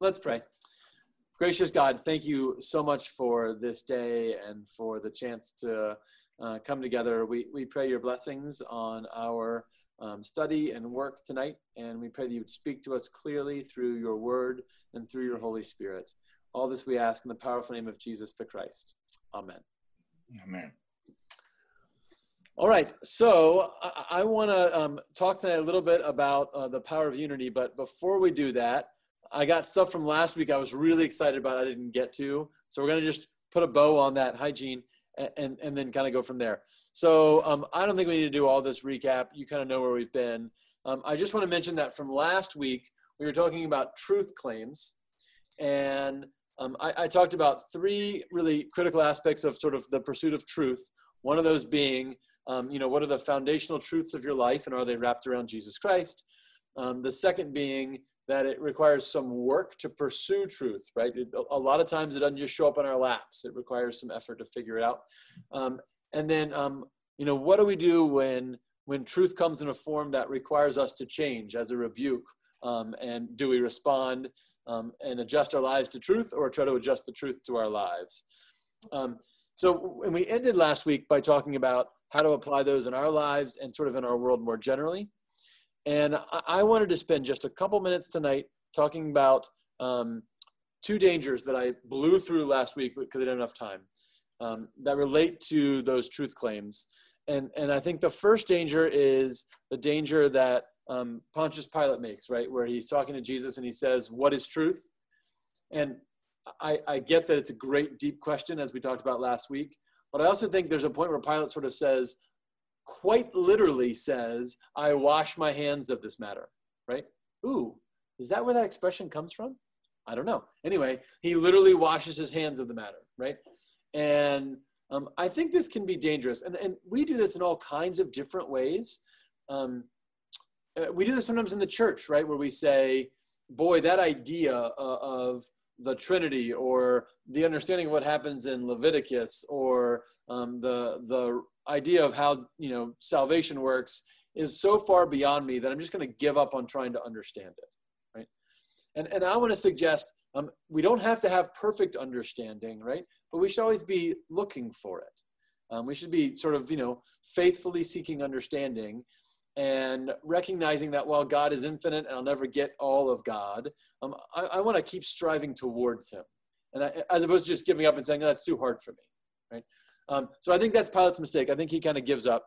Let's pray. Gracious God, thank you so much for this day and for the chance to uh, come together. We, we pray your blessings on our um, study and work tonight, and we pray that you would speak to us clearly through your word and through your Holy Spirit. All this we ask in the powerful name of Jesus the Christ. Amen. Amen. All right, so I, I want to um, talk tonight a little bit about uh, the power of unity, but before we do that, I got stuff from last week I was really excited about I didn't get to. So we're going to just put a bow on that hygiene and, and, and then kind of go from there. So um, I don't think we need to do all this recap. You kind of know where we've been. Um, I just want to mention that from last week, we were talking about truth claims. And um, I, I talked about three really critical aspects of sort of the pursuit of truth. One of those being, um, you know, what are the foundational truths of your life and are they wrapped around Jesus Christ? Um, the second being that it requires some work to pursue truth, right? It, a lot of times it doesn't just show up on our laps. It requires some effort to figure it out. Um, and then, um, you know, what do we do when when truth comes in a form that requires us to change as a rebuke? Um, and do we respond um, and adjust our lives to truth, or try to adjust the truth to our lives? Um, so, and we ended last week by talking about how to apply those in our lives and sort of in our world more generally. And I wanted to spend just a couple minutes tonight talking about um, two dangers that I blew through last week because I didn't have enough time um, that relate to those truth claims. And, and I think the first danger is the danger that um, Pontius Pilate makes, right? Where he's talking to Jesus and he says, What is truth? And I, I get that it's a great, deep question, as we talked about last week. But I also think there's a point where Pilate sort of says, quite literally says, I wash my hands of this matter, right? Ooh, is that where that expression comes from? I don't know. Anyway, he literally washes his hands of the matter, right? And um, I think this can be dangerous. And, and we do this in all kinds of different ways. Um, uh, we do this sometimes in the church, right? Where we say, boy, that idea uh, of the Trinity or the understanding of what happens in Leviticus or um, the, the idea of how you know salvation works is so far beyond me that I'm just going to give up on trying to understand it, right? And and I want to suggest um, we don't have to have perfect understanding, right? But we should always be looking for it. Um, we should be sort of you know faithfully seeking understanding and recognizing that while God is infinite and I'll never get all of God, um, I, I want to keep striving towards Him, and I, as opposed to just giving up and saying oh, that's too hard for me, right? Um, so I think that's Pilate's mistake. I think he kind of gives up.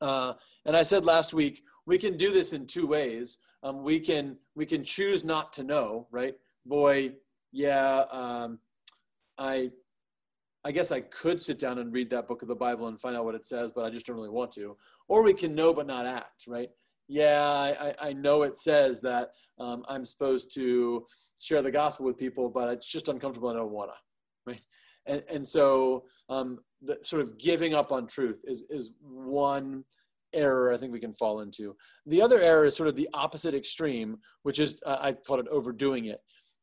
Uh, and I said last week, we can do this in two ways. Um, we can we can choose not to know, right? Boy, yeah, um, I I guess I could sit down and read that book of the Bible and find out what it says, but I just don't really want to. Or we can know but not act, right? Yeah, I, I know it says that um, I'm supposed to share the gospel with people, but it's just uncomfortable. I don't want to, right? And, and so um, the sort of giving up on truth is, is one error I think we can fall into. The other error is sort of the opposite extreme, which is, uh, I call it overdoing it.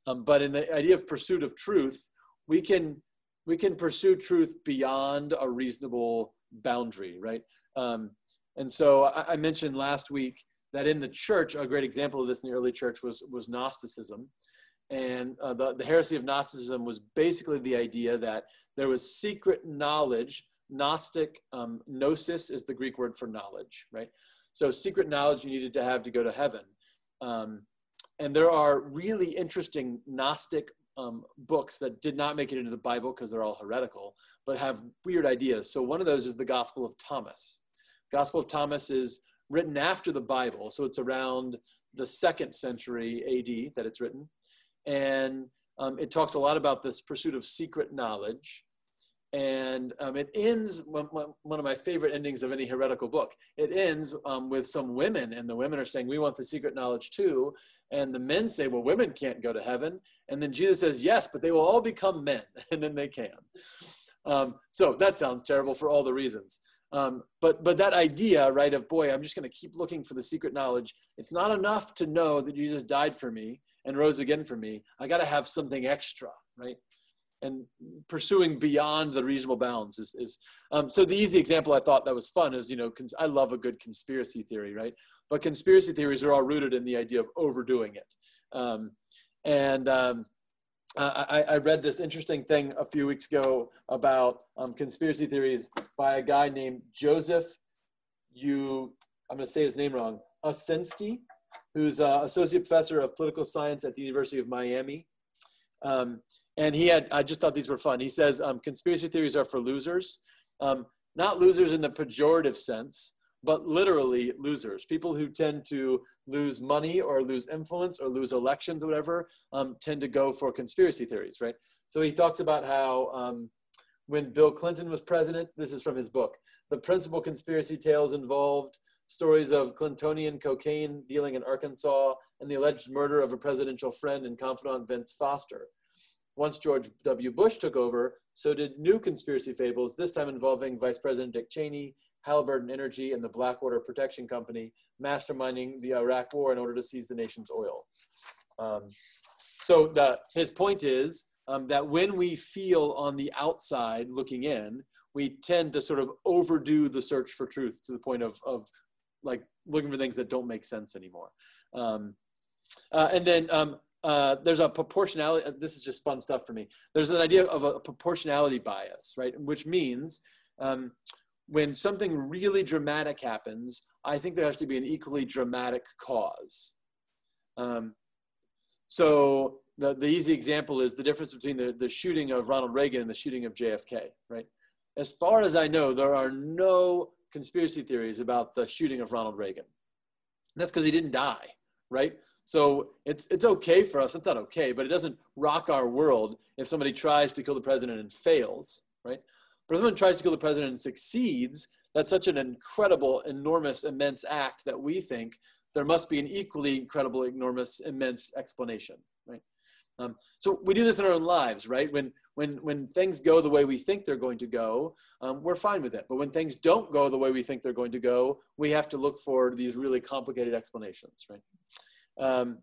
Um, but in the idea of pursuit of truth, we can, we can pursue truth beyond a reasonable boundary, right? Um, and so I, I mentioned last week that in the church, a great example of this in the early church was, was Gnosticism. And uh, the, the heresy of Gnosticism was basically the idea that there was secret knowledge. Gnostic, um, gnosis is the Greek word for knowledge, right? So secret knowledge you needed to have to go to heaven. Um, and there are really interesting Gnostic um, books that did not make it into the Bible because they're all heretical, but have weird ideas. So one of those is the Gospel of Thomas. Gospel of Thomas is written after the Bible, so it's around the second century AD that it's written and um, it talks a lot about this pursuit of secret knowledge. And um, it ends one, of my favorite endings of any heretical book. It ends um, with some women and the women are saying we want the secret knowledge too. And the men say well women can't go to heaven. And then jesus says yes but they will all become men. And then they can. Um, so that sounds terrible for all the reasons. Um, but but that idea right of boy i'm just going to keep looking for the secret knowledge it's not enough to know that jesus died for me and rose again for me. I got to have something extra, right? And pursuing beyond the reasonable bounds is, is um, so the easy example I thought that was fun is, you know, cons- I love a good conspiracy theory, right? But conspiracy theories are all rooted in the idea of overdoing it. Um, and um, I, I, read this interesting thing a few weeks ago about um, conspiracy theories by a guy named Joseph. You, I'm going to say his name wrong. Osinski, who's uh, associate professor of political science at the University of Miami. Um, and he had, I just thought these were fun. He says um, conspiracy theories are for losers, um, not losers in the pejorative sense, but literally losers. People who tend to lose money or lose influence or lose elections or whatever um, tend to go for conspiracy theories, right? So he talks about how um, when Bill Clinton was president, this is from his book, the principal conspiracy tales involved stories of Clintonian cocaine dealing in Arkansas and the alleged murder of a presidential friend and confidant Vince Foster. Once George W. Bush took over, so did new conspiracy fables, this time involving Vice President Dick Cheney Halliburton Energy and the Blackwater Protection Company masterminding the Iraq War in order to seize the nation's oil. Um, so the, his point is um, that when we feel on the outside looking in, we tend to sort of overdo the search for truth to the point of, of like looking for things that don't make sense anymore. Um, uh, and then um, uh, there's a proportionality. This is just fun stuff for me. There's an idea of a proportionality bias, right? Which means um, when something really dramatic happens, I think there has to be an equally dramatic cause. Um, so the, the easy example is the difference between the, the shooting of Ronald Reagan and the shooting of JFK, right? As far as I know, there are no conspiracy theories about the shooting of Ronald Reagan. And that's because he didn't die, right? So it's, it's okay for us. It's not okay, but it doesn't rock our world if somebody tries to kill the president and fails, right? But if someone tries to kill the president and succeeds, that's such an incredible, enormous, immense act that we think there must be an equally incredible, enormous, immense explanation? Um, so we do this in our own lives, right? When when when things go the way we think they're going to go, um, we're fine with it. But when things don't go the way we think they're going to go, we have to look for these really complicated explanations, right? Um,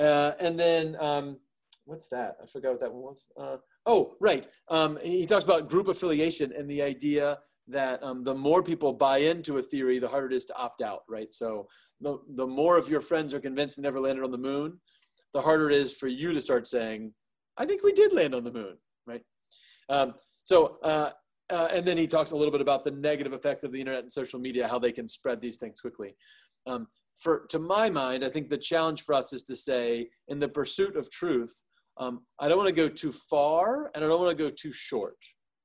uh, and then um, what's that? I forgot what that one was. Uh, oh, right. Um, he talks about group affiliation and the idea that um, the more people buy into a theory, the harder it is to opt out, right? So the, the more of your friends are convinced we never landed on the moon, the harder it is for you to start saying, I think we did land on the moon, right? Um, so, uh, uh, and then he talks a little bit about the negative effects of the internet and social media, how they can spread these things quickly. Um, for, to my mind, I think the challenge for us is to say, in the pursuit of truth, um, I don't want to go too far and I don't want to go too short,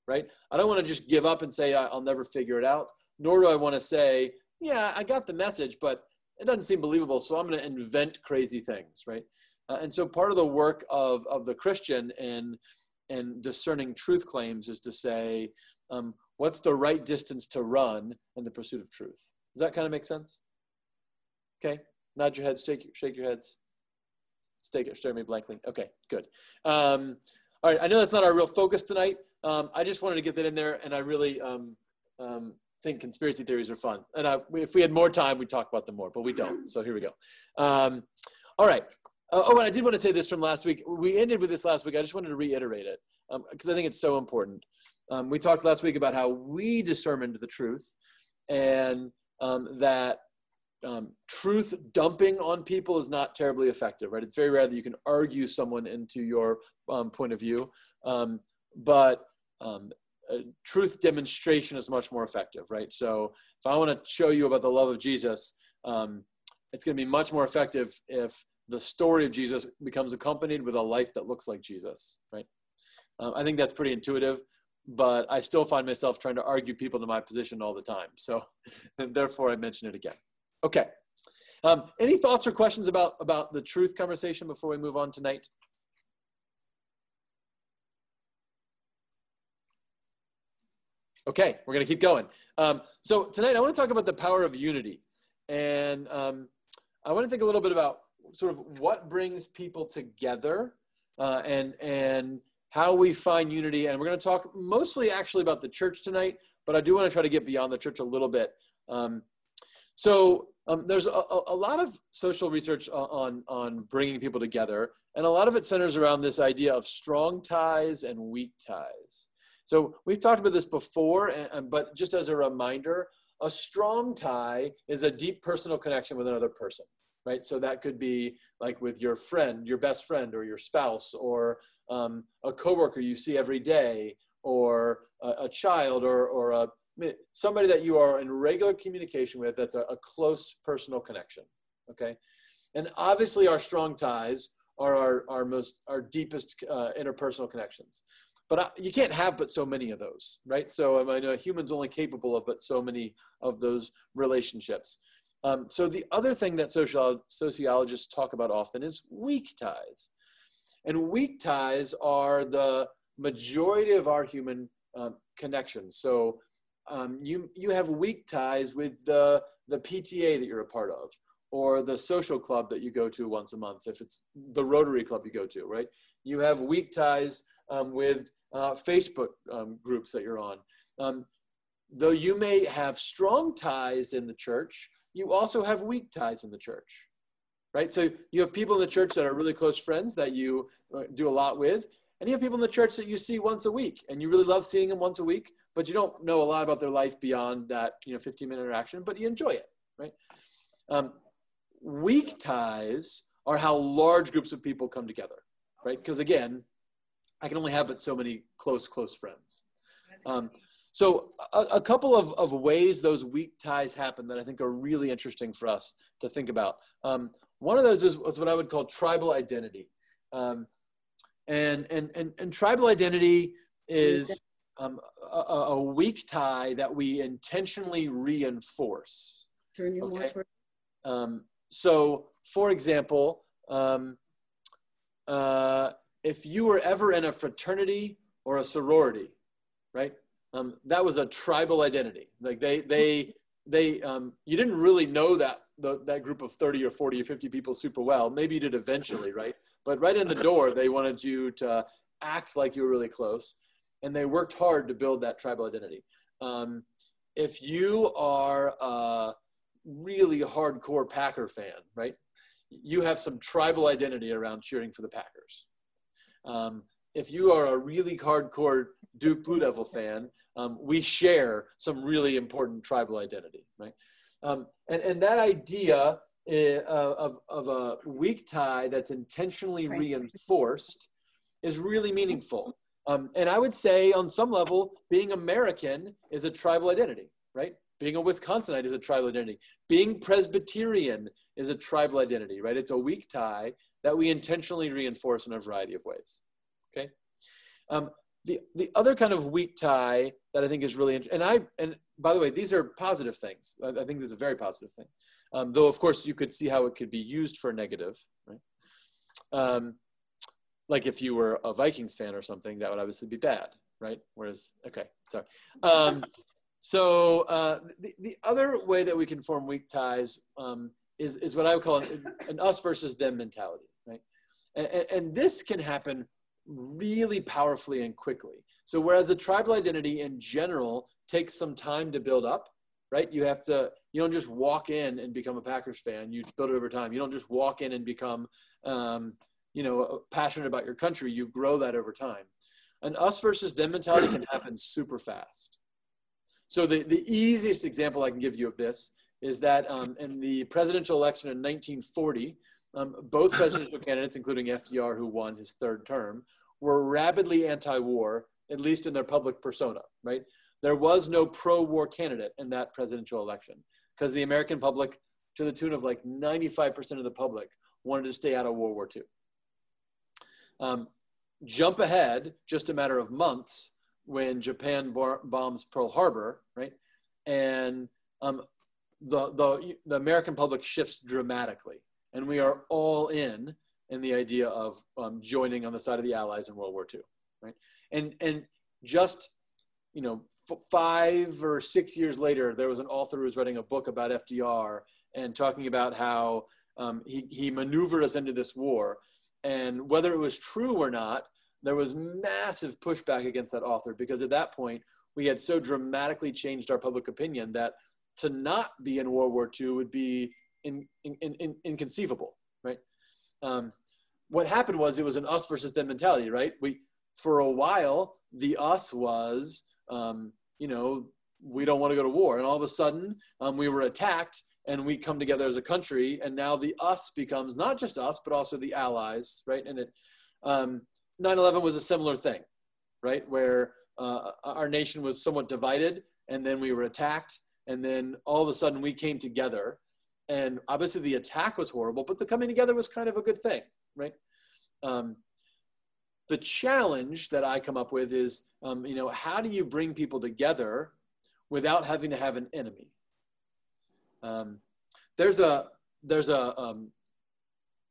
right? I don't want to just give up and say, I'll never figure it out, nor do I want to say, yeah, I got the message, but it doesn't seem believable, so I'm going to invent crazy things, right? Uh, and so part of the work of, of the Christian in, in discerning truth claims is to say, um, what's the right distance to run in the pursuit of truth? Does that kind of make sense? Okay, nod your heads, shake, shake your heads. Stay stare me blankly. Okay, good. Um, all right, I know that's not our real focus tonight. Um, I just wanted to get that in there, and I really um, um, think conspiracy theories are fun. And I, if we had more time, we'd talk about them more, but we don't. So here we go. Um, all right. Uh, oh, and I did want to say this from last week. We ended with this last week. I just wanted to reiterate it because um, I think it's so important. Um, we talked last week about how we discerned the truth and that um, truth dumping on people is not terribly effective, right? It's very rare that you can argue someone into your um, point of view, um, but um, truth demonstration is much more effective, right? So if I want to show you about the love of Jesus, um, it's going to be much more effective if the story of Jesus becomes accompanied with a life that looks like Jesus, right? Um, I think that's pretty intuitive, but I still find myself trying to argue people to my position all the time. So and therefore, I mention it again. Okay. Um, any thoughts or questions about, about the truth conversation before we move on tonight? Okay, we're going to keep going. Um, so tonight I want to talk about the power of unity. And um, I want to think a little bit about sort of what brings people together uh, and, and how we find unity. And we're going to talk mostly actually about the church tonight, but I do want to try to get beyond the church a little bit. Um, so um, there's a, a, lot of social research on, on bringing people together, and a lot of it centers around this idea of strong ties and weak ties. So we've talked about this before, and, but just as a reminder, a strong tie is a deep personal connection with another person, right? So that could be like with your friend, your best friend, or your spouse, or um, a coworker you see every day, or a, a child, or or a somebody that you are in regular communication with. That's a, a close personal connection. Okay, and obviously our strong ties are our, our most our deepest uh, interpersonal connections but I, you can't have but so many of those right so i a human's only capable of but so many of those relationships um, so the other thing that social, sociologists talk about often is weak ties and weak ties are the majority of our human um, connections so um, you you have weak ties with the the pta that you're a part of or the social club that you go to once a month, if it's the Rotary Club you go to, right? You have weak ties um, with uh, Facebook um, groups that you're on. Um, though you may have strong ties in the church, you also have weak ties in the church, right? So you have people in the church that are really close friends that you uh, do a lot with, and you have people in the church that you see once a week, and you really love seeing them once a week, but you don't know a lot about their life beyond that, you know, 15 minute interaction, but you enjoy it, right? Um, weak ties are how large groups of people come together, right? Because again, I can only have but so many close, close friends. Um, so a, a, couple of, of ways those weak ties happen that I think are really interesting for us to think about. Um, one of those is, is, what I would call tribal identity. Um, and, and, and, and tribal identity is um, a, a, weak tie that we intentionally reinforce. Okay? Um, so, for example, um, uh, if you were ever in a fraternity or a sorority, right? Um, that was a tribal identity. Like they, they, they, um, you didn't really know that the, that group of 30 or 40 or 50 people super well. Maybe you did eventually, right? But right in the door, they wanted you to act like you were really close. And they worked hard to build that tribal identity. Um, if you are, uh, really hardcore Packer fan, right? You have some tribal identity around cheering for the Packers. Um, if you are a really hardcore Duke Blue Devil fan, um, we share some really important tribal identity, right? Um, and, and that idea uh, of, of a weak tie that's intentionally right. reinforced is really meaningful. Um, and I would say, on some level, being American is a tribal identity, right? Being a Wisconsinite is a tribal identity. Being Presbyterian is a tribal identity, right? It's a weak tie that we intentionally reinforce in a variety of ways. Okay. Um, the the other kind of weak tie that I think is really and I and by the way, these are positive things. I, I think this is a very positive thing. Um, though of course you could see how it could be used for negative, right? Um, like if you were a Vikings fan or something, that would obviously be bad, right? Whereas, okay, sorry. Um, so uh, the, the other way that we can form weak ties um, is, is what I would call an, an us versus them mentality, right? And, and, this can happen really powerfully and quickly. So whereas a tribal identity in general takes some time to build up, right? You have to, you don't just walk in and become a Packers fan. You build it over time. You don't just walk in and become, um, you know, passionate about your country. You grow that over time. An us versus them mentality can happen super fast. So the, the easiest example I can give you of this is that um, in the presidential election in 1940, um, both presidential candidates, including FDR, who won his third term, were rabidly anti-war, at least in their public persona, right? There was no pro-war candidate in that presidential election because the American public, to the tune of like 95% of the public, wanted to stay out of World War II. Um, jump ahead just a matter of months when Japan bombs Pearl Harbor, right? And um, the, the, the American public shifts dramatically. And we are all in in the idea of um, joining on the side of the Allies in World War II, right? And, and just, you know, five or six years later, there was an author who was writing a book about FDR and talking about how um, he, he maneuvered us into this war. And whether it was true or not, there was massive pushback against that author because at that point we had so dramatically changed our public opinion that to not be in World War II would be in, in, in, inconceivable, right? Um, what happened was it was an us versus them mentality, right? We for a while the us was, um, you know, we don't want to go to war, and all of a sudden um, we were attacked, and we come together as a country and now the us becomes not just us but also the allies right? And it um, 9-11 was a similar thing right? Where uh, our nation was somewhat divided and then we were attacked and then all of a sudden we came together and obviously the attack was horrible but the coming together was kind of a good thing right um, the challenge that i come up with is um, you know how do you bring people together without having to have an enemy um, there's a there's a um,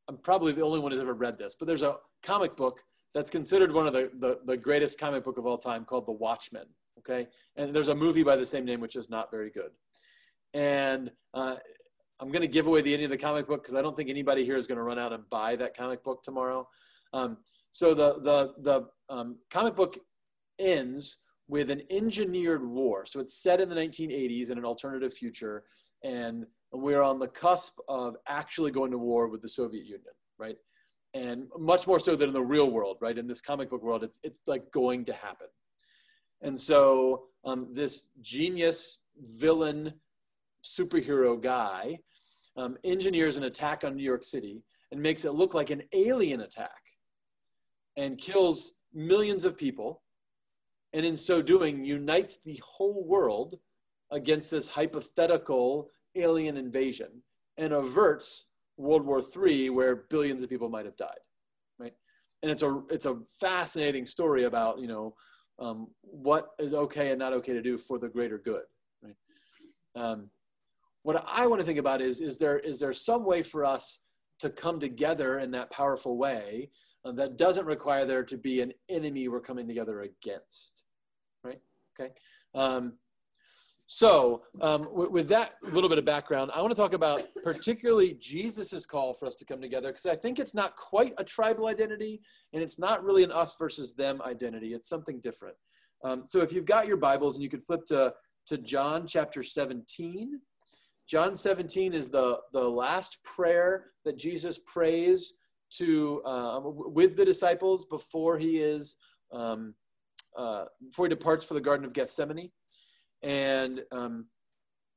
I'm probably the only one who's ever read this, but there's a comic book that's considered one of the, the, the greatest comic book of all time called The Watchmen. Okay, and there's a movie by the same name which is not very good. And uh, I'm going to give away the end of the comic book because I don't think anybody here is going to run out and buy that comic book tomorrow. Um, so the the the um, comic book ends with an engineered war. So it's set in the 1980s in an alternative future, and we're on the cusp of actually going to war with the Soviet Union, right? And much more so than in the real world, right? In this comic book world, it's it's like going to happen. And so um, this genius villain superhero guy um, engineers an attack on New York City and makes it look like an alien attack and kills millions of people and in so doing unites the whole world against this hypothetical alien invasion and averts World War III, where billions of people might have died, right? And it's a it's a fascinating story about you know um, what is okay and not okay to do for the greater good, right? Um, what I want to think about is is there is there some way for us to come together in that powerful way uh, that doesn't require there to be an enemy we're coming together against, right? Okay. Um, so, um, with, with, that little bit of background, I want to talk about particularly Jesus's call for us to come together because I think it's not quite a tribal identity and it's not really an us versus them identity. It's something different. Um, so, if you've got your Bibles and you could flip to, to John chapter 17, John 17 is the, the last prayer that Jesus prays to uh, with the disciples before he is um, uh, before he departs for the Garden of Gethsemane and um,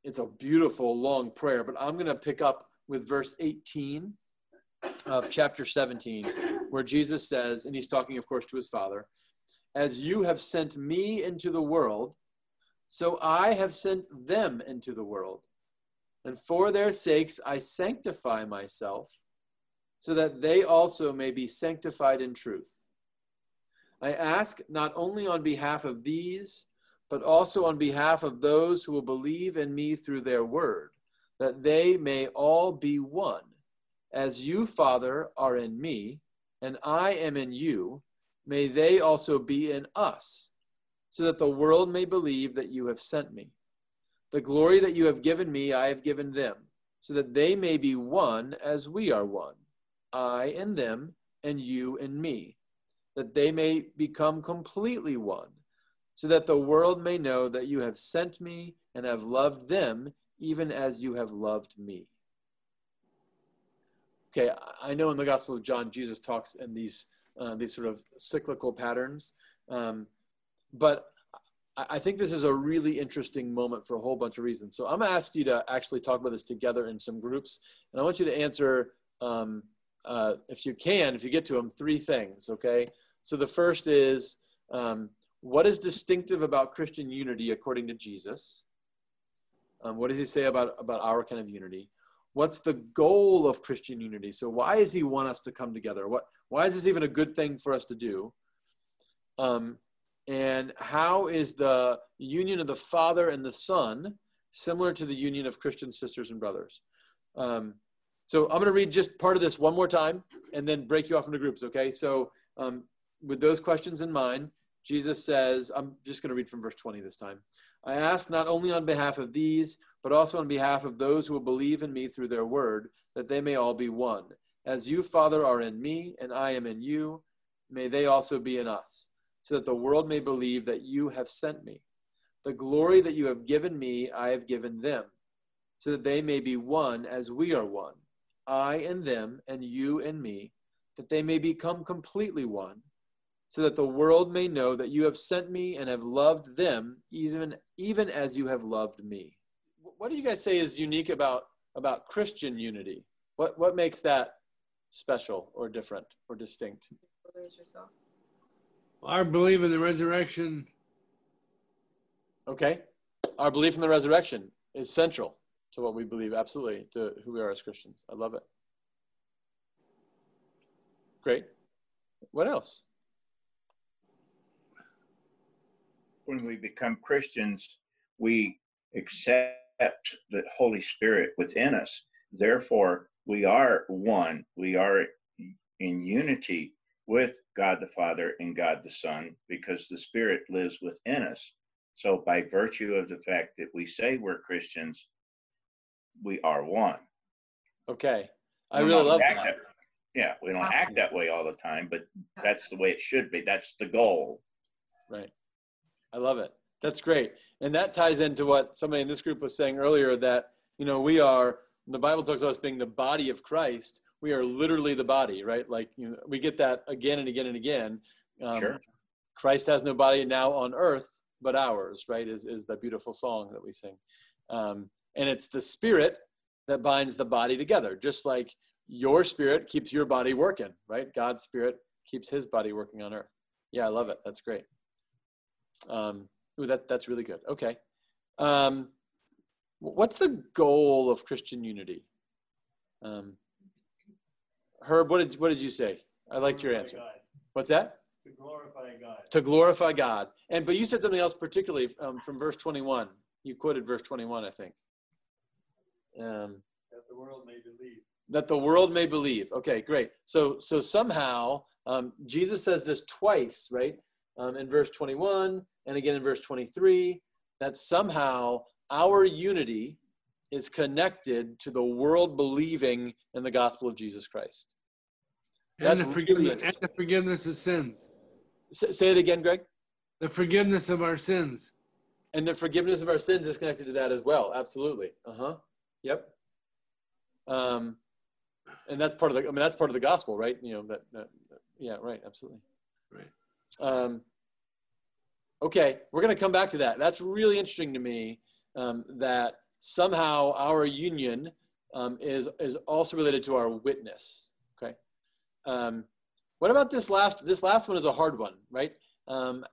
it's a beautiful long prayer. But I'm going to pick up with verse 18 of chapter 17, where Jesus says, and he's talking, of course, to his Father, As you have sent me into the world, so I have sent them into the world. And for their sakes I sanctify myself, so that they also may be sanctified in truth. I ask not only on behalf of these, but also on behalf of those who will believe in me through their word, that they may all be one. As you, Father, are in me, and I am in you, may they also be in us, so that the world may believe that you have sent me. The glory that you have given me, I have given them, so that they may be one as we are one, I and them, and you and me, that they may become completely one so that the world may know that you have sent me and have loved them even as you have loved me. Okay, I know in the Gospel of John, Jesus talks in these uh, these sort of cyclical patterns, um, but I think this is a really interesting moment for a whole bunch of reasons. So I'm to ask you to actually talk about this together in some groups, and I want you to answer, um, uh, if you can, if you get to them, three things. Okay. So the first is um, what is distinctive about Christian unity according to Jesus? Um, what does he say about, about our kind of unity? What's the goal of Christian unity? So why does he want us to come together? What, why is this even a good thing for us to do? And how is the union of the Father and the Son similar to the union of Christian sisters and brothers? Um, so I'm going to read just part of this one more time and then break you off into groups, okay? So um, with those questions in mind, Jesus says, I'm just going to read from verse 20 this time. I ask not only on behalf of these, but also on behalf of those who will believe in me through their word, that they may all be one. As you, Father, are in me, and I am in you, may they also be in us, so that the world may believe that you have sent me. The glory that you have given me, I have given them, so that they may be one as we are one, I and them, and you and me, that they may become completely one so that the world may know that you have sent me and have loved them even even as you have loved me what do you guys say is unique about about Christian unity? What what makes that special or different or distinct? Our belief in the resurrection. Okay. Our belief in the resurrection is central to what we believe, absolutely, to who we are as Christians. I love it. Great. What else? When we become Christians, we accept the Holy Spirit within us. Therefore, we are one. We are in unity with God the Father and God the Son because the Spirit lives within us. So, by virtue of the fact that we say we're Christians, we are one. Okay. I really love that. that. Yeah, we don't act that way all the time, but that's the way it should be. That's the goal. Right. I love it. That's great. And that ties into what somebody in this group was saying earlier that, you know, we are, the Bible talks about us being the body of Christ. We are literally the body, right? Like, you know, we get that again and again and again. Um, sure. Christ has no body now on earth but ours, right? Is, is the beautiful song that we sing. Um, and it's the spirit that binds the body together, just like your spirit keeps your body working, right? God's spirit keeps his body working on earth. Yeah, I love it. That's great. Um, ooh, that, that's really good. Okay. Um, what's the goal of Christian unity? Um, Herb, what did, what did you say? I liked your answer. God. What's that? To glorify God. To glorify God. And but you said something else particularly um, from verse 21. You quoted verse 21, I think. Um, that the world may believe. That the world may believe. Okay, great. So so somehow um, Jesus says this twice, right? Um, in verse 21 and again in verse 23, that somehow our unity is connected to the world believing in the gospel of Jesus Christ. And the, forgiveness, and the forgiveness of sins. S- say it again, Greg. The forgiveness of our sins. And the forgiveness of our sins is connected to that as well. Absolutely. Uh huh. Yep. Um, and that's part of the. I mean, that's part of the gospel, right? You know that. that yeah. Right. Absolutely. Right. Um, okay, we're going to come back to that. That's really interesting to me. Um, that somehow our union um, is is also related to our witness. Okay. Um, what about this last? This last one is a hard one, right? Um,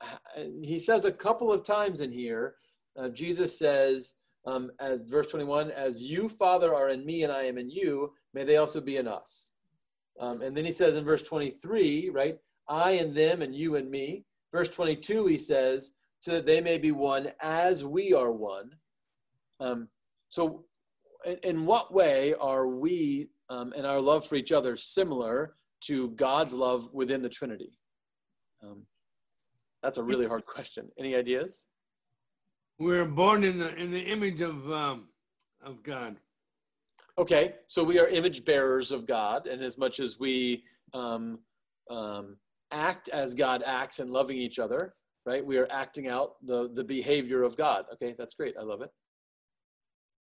he says a couple of times in here. Uh, Jesus says, um, as verse 21, as you, Father, are in me and I am in you, may they also be in us. Um, and then he says in verse 23, right, I and them and you and me. Verse 22, he says, so that they may be one as we are one. Um, so, in, in, what way are we um, and our love for each other similar to God's love within the Trinity? Um, that's a really hard question. Any ideas? We're born in the in the image of um, of God. Okay, so we are image bearers of God, and as much as we um, um, act as God acts and loving each other, right? We are acting out the the behavior of God. Okay, that's great. I love it.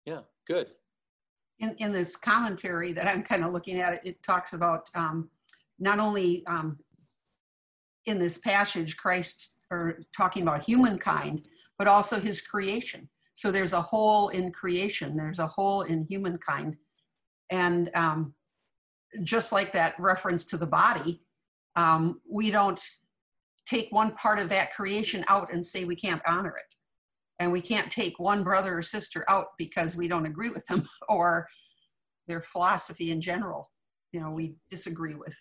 Yeah, good. In in this commentary that I'm kind of looking at, it talks about um, not only um, in this passage Christ or talking about humankind, but also his creation. So there's a hole in creation, there's a hole in humankind. And um, just like that reference to the body, um, we don't take one part of that creation out and say we can't honor it. And we can't take one brother or sister out because we don't agree with them or their philosophy in general, you know, we disagree with.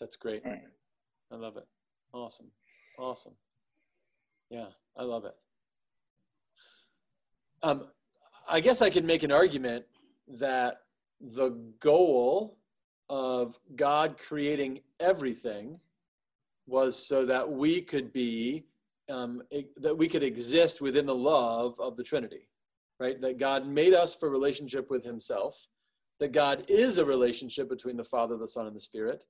That's great. I love it. Awesome. Awesome. Yeah, I love it. Um, I guess I can make an argument that the goal of God creating everything was so that we could be um, that we could exist within the love of the Trinity, right? That God made us for relationship with Himself, that God is a relationship between the Father, the Son, and the Spirit,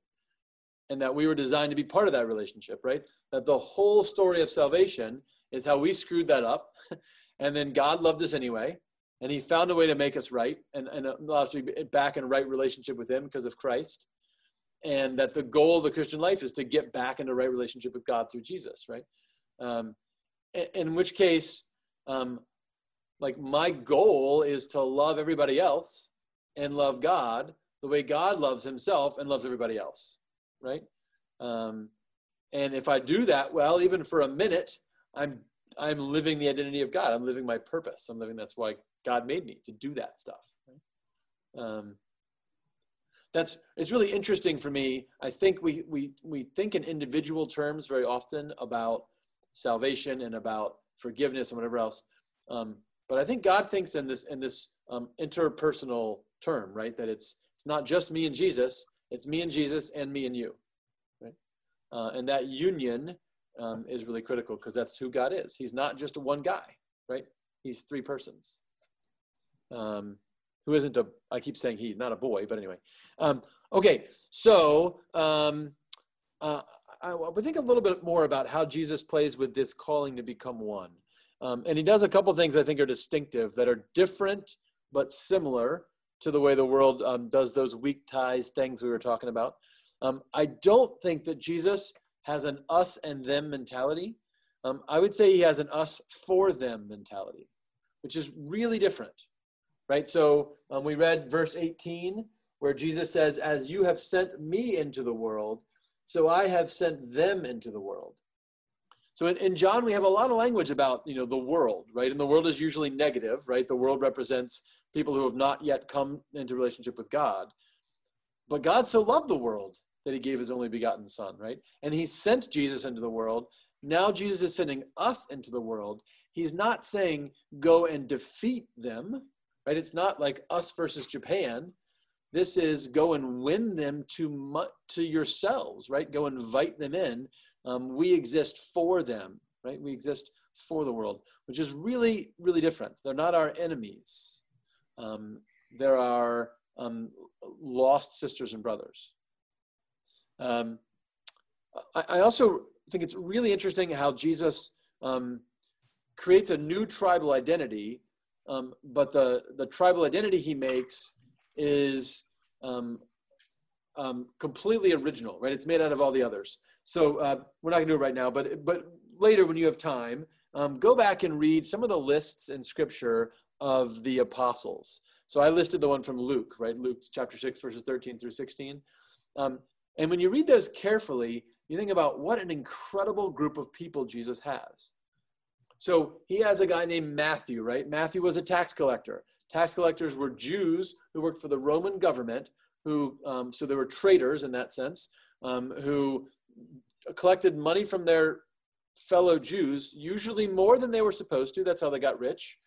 and that we were designed to be part of that relationship, right? That the whole story of salvation is how we screwed that up And then God loved us anyway, and He found a way to make us right and, and allow us to be back in right relationship with Him because of Christ. And that the goal of the Christian life is to get back into right relationship with God through Jesus, right? Um, in, which case, um, like my goal is to love everybody else and love God the way God loves himself and loves everybody else, right? Um, and if I do that well, even for a minute, I'm I'm living the identity of God. I'm living my purpose. I'm living that's why God made me to do that stuff. Um, that's it's really interesting for me. I think we we we think in individual terms very often about salvation and about forgiveness and whatever else. Um, but I think God thinks in this in this um, interpersonal term, right? That it's it's not just me and Jesus; it's me and Jesus and me and you, right? Uh, and that union um, is really critical because that's who God is. He's not just one guy, right? He's three persons. Um, who isn't a? I keep saying he, not a boy, but anyway. Um, okay, so um, uh, I, would think a little bit more about how Jesus plays with this calling to become one. Um, and he does a couple things I think are distinctive that are different but similar to the way the world um, does those weak ties things we were talking about. Um, I don't think that Jesus has an us and them mentality. Um, I would say he has an us for them mentality, which is really different, right? So um, we read verse 18 where Jesus says, As you have sent me into the world, so I have sent them into the world. So in, in, John, we have a lot of language about you know the world, right? And the world is usually negative, right? The world represents people who have not yet come into relationship with God. But God so loved the world that he gave his only begotten son, right? And he sent Jesus into the world. Now Jesus is sending us into the world. He's not saying go and defeat them, right? It's not like us versus Japan. This is go and win them to to yourselves, right? Go invite them in um, we exist for them, right? We exist for the world, which is really, really different. They're not our enemies. Um, they're our um, lost sisters and brothers. Um, I, I, also think it's really interesting how Jesus um, creates a new tribal identity, um, but the, the tribal identity he makes is um, um, completely original, right? It's made out of all the others. So uh, we're not going to do it right now, but but later when you have time, um, go back and read some of the lists in Scripture of the apostles. So I listed the one from Luke, right? Luke chapter six, verses thirteen through sixteen. Um, and when you read those carefully, you think about what an incredible group of people Jesus has. So he has a guy named Matthew, right? Matthew was a tax collector. Tax collectors were Jews who worked for the Roman government, who um, so they were traitors in that sense, um, who collected money from their fellow Jews, usually more than they were supposed to. That's how they got rich.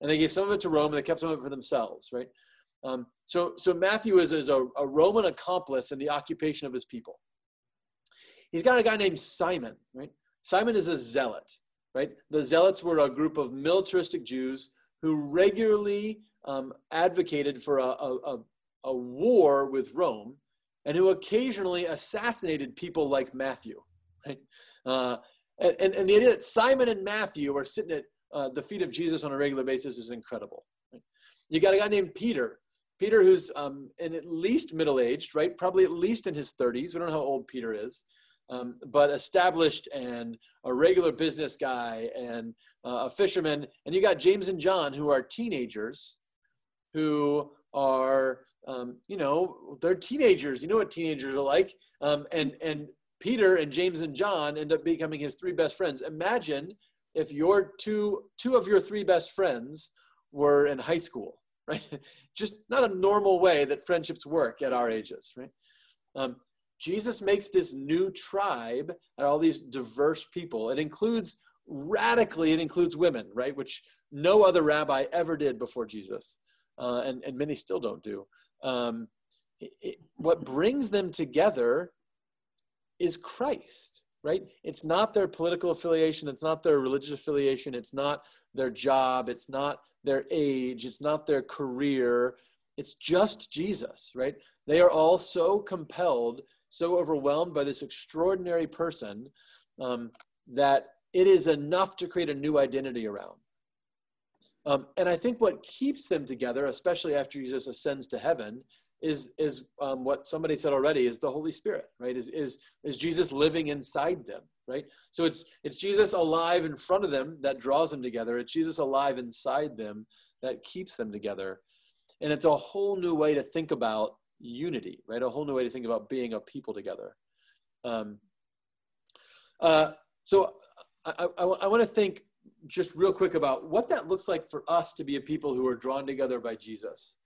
And they gave some of it to Rome and they kept some of it for themselves, right? Um, so, so Matthew is, is a, a Roman accomplice in the occupation of his people. He's got a guy named Simon, right? Simon is a zealot, right? The zealots were a group of militaristic Jews who regularly um, advocated for a, a, a war with Rome and who occasionally assassinated people like Matthew. Right? Uh, and, and, the idea that Simon and Matthew are sitting at uh, the feet of Jesus on a regular basis is incredible. Right? You got a guy named Peter. Peter, who's um, in at least middle aged, right? Probably at least in his 30s. We don't know how old Peter is, um, but established and a regular business guy and uh, a fisherman. And you got James and John, who are teenagers who are um, you know, they're teenagers. You know what teenagers are like. Um, and and Peter and James and John end up becoming his three best friends. Imagine if your two two of your three best friends were in high school, right? Just not a normal way that friendships work at our ages, right? Um, Jesus makes this new tribe and all these diverse people. It includes radically, it includes women, right? Which no other rabbi ever did before Jesus, uh, and, and many still don't do um, it, what brings them together is Christ, right? It's not their political affiliation, it's not their religious affiliation, it's not their job, it's not their age, it's not their career, it's just Jesus, right? They are all so compelled, so overwhelmed by this extraordinary person um, that it is enough to create a new identity around. Um, and I think what keeps them together, especially after Jesus ascends to heaven, is is um, what somebody said already is the Holy Spirit, right? Is is is Jesus living inside them, right? So it's it's Jesus alive in front of them that draws them together. It's Jesus alive inside them that keeps them together. and it's a whole new way to think about unity, right? A whole new way to think about being a people together. Um, uh, so I, I, I want to think just real quick about what that looks like for us to be a people who are drawn together by Jesus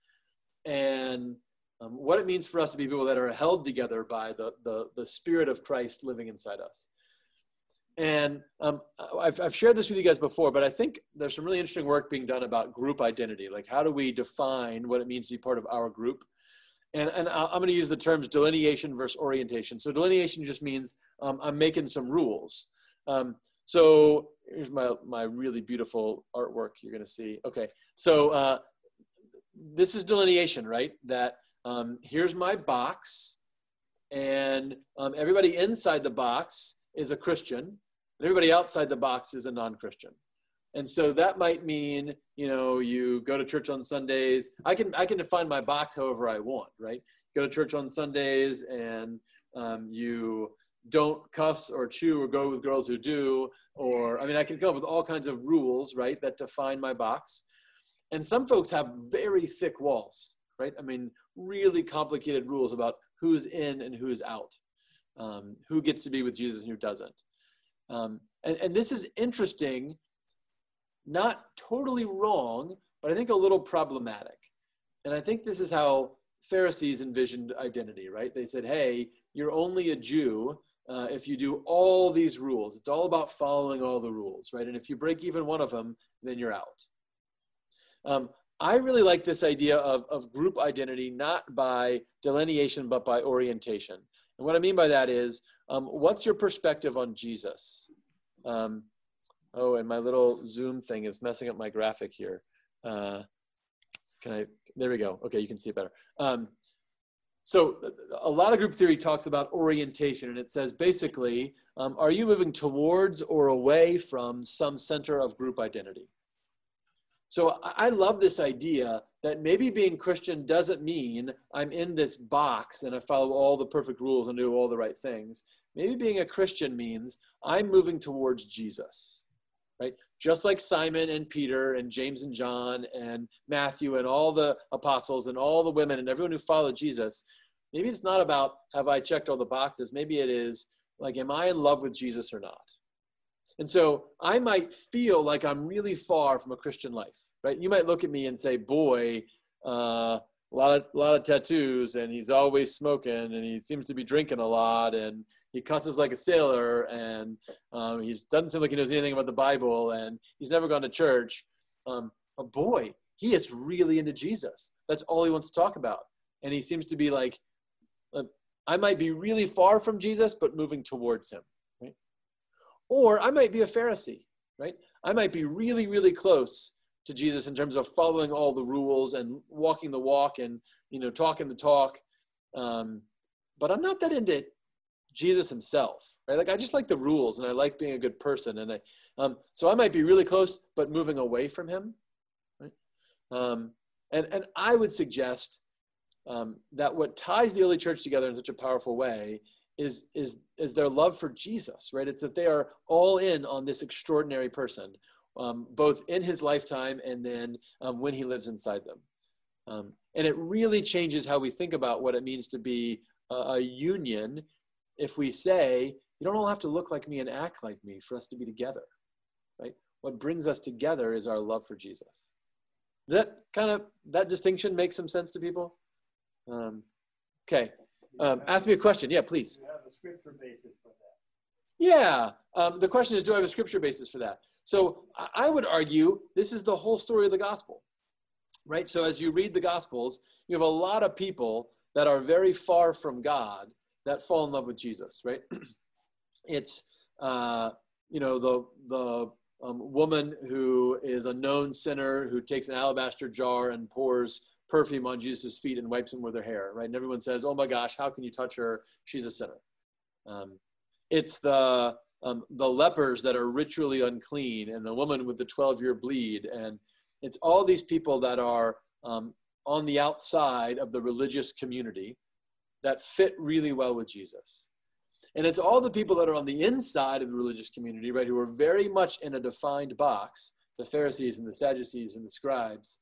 and um, what it means for us to be people that are held together by the, the, the Spirit of Christ living inside us. And um, I've, I've shared this with you guys before, but I think there's some really interesting work being done about group identity. Like, how do we define what it means to be part of our group? And, and I'm going to use the terms delineation versus orientation. So, delineation just means um, I'm making some rules. Um, so, here's my, my really beautiful artwork you're going to see. Okay, so uh, this is delineation, right? That um, here's my box, and um, everybody inside the box is a Christian, and everybody outside the box is a non-Christian. And so that might mean, you know, you go to church on Sundays. I can I can define my box however I want, right? Go to church on Sundays, and um, you don't cuss or chew or go with girls who do, or I mean, I can come up with all kinds of rules, right, that define my box. And some folks have very thick walls, right? I mean, really complicated rules about who's in and who's out, um, who gets to be with Jesus and who doesn't. Um, and, and this is interesting, not totally wrong, but I think a little problematic. And I think this is how Pharisees envisioned identity, right? They said, hey, you're only a Jew uh, if you do all these rules. It's all about following all the rules, right? And if you break even one of them, then you're out. Um, I really like this idea of, of group identity, not by delineation, but by orientation. And what I mean by that is, um, what's your perspective on Jesus? Um, oh, and my little Zoom thing is messing up my graphic here. Uh, can I, there we go. Okay, you can see it better. Um, so a lot of group theory talks about orientation and it says basically, um, are you moving towards or away from some center of group identity? So I love this idea that maybe being Christian doesn't mean I'm in this box and I follow all the perfect rules and do all the right things. Maybe being a Christian means I'm moving towards Jesus, right? Just like Simon and Peter and James and John and Matthew and all the apostles and all the women and everyone who followed Jesus. Maybe it's not about have I checked all the boxes. Maybe it is like, am I in love with Jesus or not? And so I might feel like I'm really far from a Christian life, right? You might look at me and say, boy, uh, a lot of a lot of tattoos and he's always smoking and he seems to be drinking a lot and he cusses like a sailor and um, he doesn't seem like he knows anything about the bible and he's never gone to church um, but boy he is really into jesus that's all he wants to talk about and he seems to be like uh, i might be really far from jesus but moving towards him or I might be a Pharisee, right? I might be really, really close to Jesus in terms of following all the rules and walking the walk and, you know, talking the talk. Um, but I'm not that into Jesus himself, right? Like I just like the rules and I like being a good person. And I, um, so I might be really close, but moving away from him, right? Um, and, and I would suggest um, that what ties the early church together in such a powerful way is is is their love for Jesus, right? It's that they are all in on this extraordinary person, um, both in his lifetime and then um, when he lives inside them. Um, and it really changes how we think about what it means to be a, a, union if we say, you don't all have to look like me and act like me for us to be together, right? What brings us together is our love for Jesus. Does that kind of, that distinction make some sense to people? Um, okay, um, ask me a question. Yeah, please. You have a scripture basis for that. Yeah. Um, the question is, do I have a scripture basis for that? So I would argue this is the whole story of the gospel, right? So as you read the gospels, you have a lot of people that are very far from God that fall in love with Jesus, right? it's, uh, you know, the, the um, woman who is a known sinner who takes an alabaster jar and pours perfume on Jesus' feet and wipes him with her hair, right? And everyone says, "Oh my gosh, how can you touch her? She's a sinner." Um, it's the um, the lepers that are ritually unclean, and the woman with the twelve-year bleed, and it's all these people that are um, on the outside of the religious community that fit really well with Jesus. And it's all the people that are on the inside of the religious community, right, who are very much in a defined box the Pharisees and the Sadducees and the scribes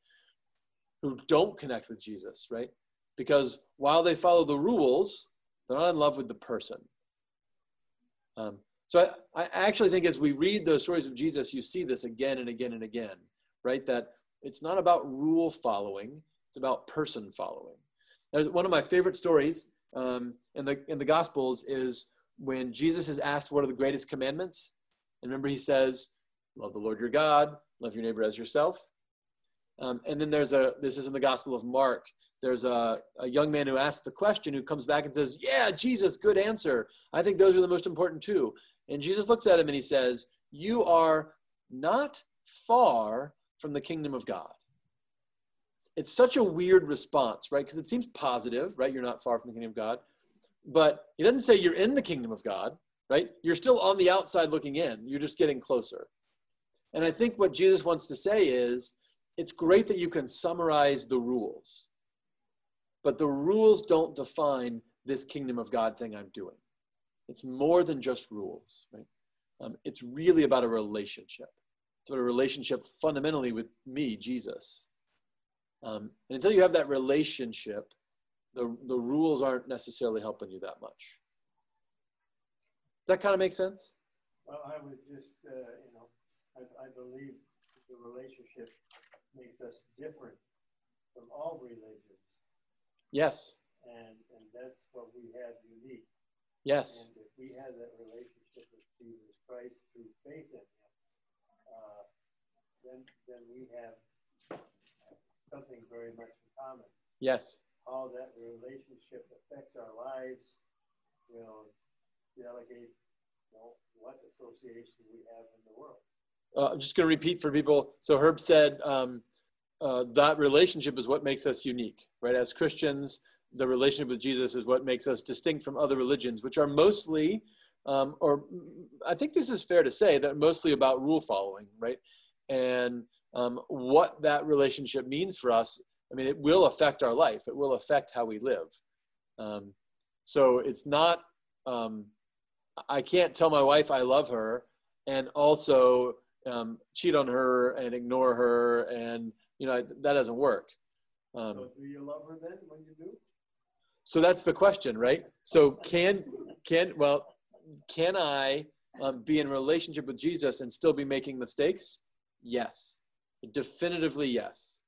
who don't connect with Jesus, right? Because while they follow the rules, they're not in love with the person. Um, so I, I actually think as we read those stories of Jesus, you see this again and again and again, right? That it's not about rule following, it's about person following. There's one of my favorite stories um, in the in the Gospels is when Jesus is asked what are the greatest commandments, and remember he says, "Love the Lord your God, love your neighbor as yourself." Um, and then there's a this is in the Gospel of Mark. There's a, a young man who asks the question who comes back and says, "Yeah, Jesus, good answer. I think those are the most important too." And Jesus looks at him and he says, "You are not far from the kingdom of God." It's such a weird response, right? Because it seems positive, right? You're not far from the kingdom of God. But he doesn't say you're in the kingdom of God, right? You're still on the outside looking in. You're just getting closer. And I think what Jesus wants to say is it's great that you can summarize the rules, but the rules don't define this kingdom of God thing I'm doing. It's more than just rules, right? Um, it's really about a relationship. It's about a relationship fundamentally with me, Jesus. Um, and until you have that relationship, the, the rules aren't necessarily helping you that much. Does that kind of make sense? Well, I was just, uh, you know, I, I believe the relationship makes us different from all religions. Yes. And, and that's what we have unique. Yes. And if we have that relationship with Jesus Christ through faith in Him, uh, then, then we have something very much in common. Yes. How that relationship affects our lives will delegate you know, what association we have in the world. Uh, I'm just going to repeat for people. So Herb said um, uh, that relationship is what makes us unique, right? As Christians, the relationship with Jesus is what makes us distinct from other religions, which are mostly, um, or I think this is fair to say, that mostly about rule following, right? And um, what that relationship means for us, I mean, it will affect our life. It will affect how we live. Um, so it's not, um, I can't tell my wife I love her and also um, cheat on her and ignore her. And, you know, that doesn't work. Um, so do you love her then when you do? So that's the question, right? So can, can, well, can I um, be in relationship with Jesus and still be making mistakes? Yes. Definitively, yes.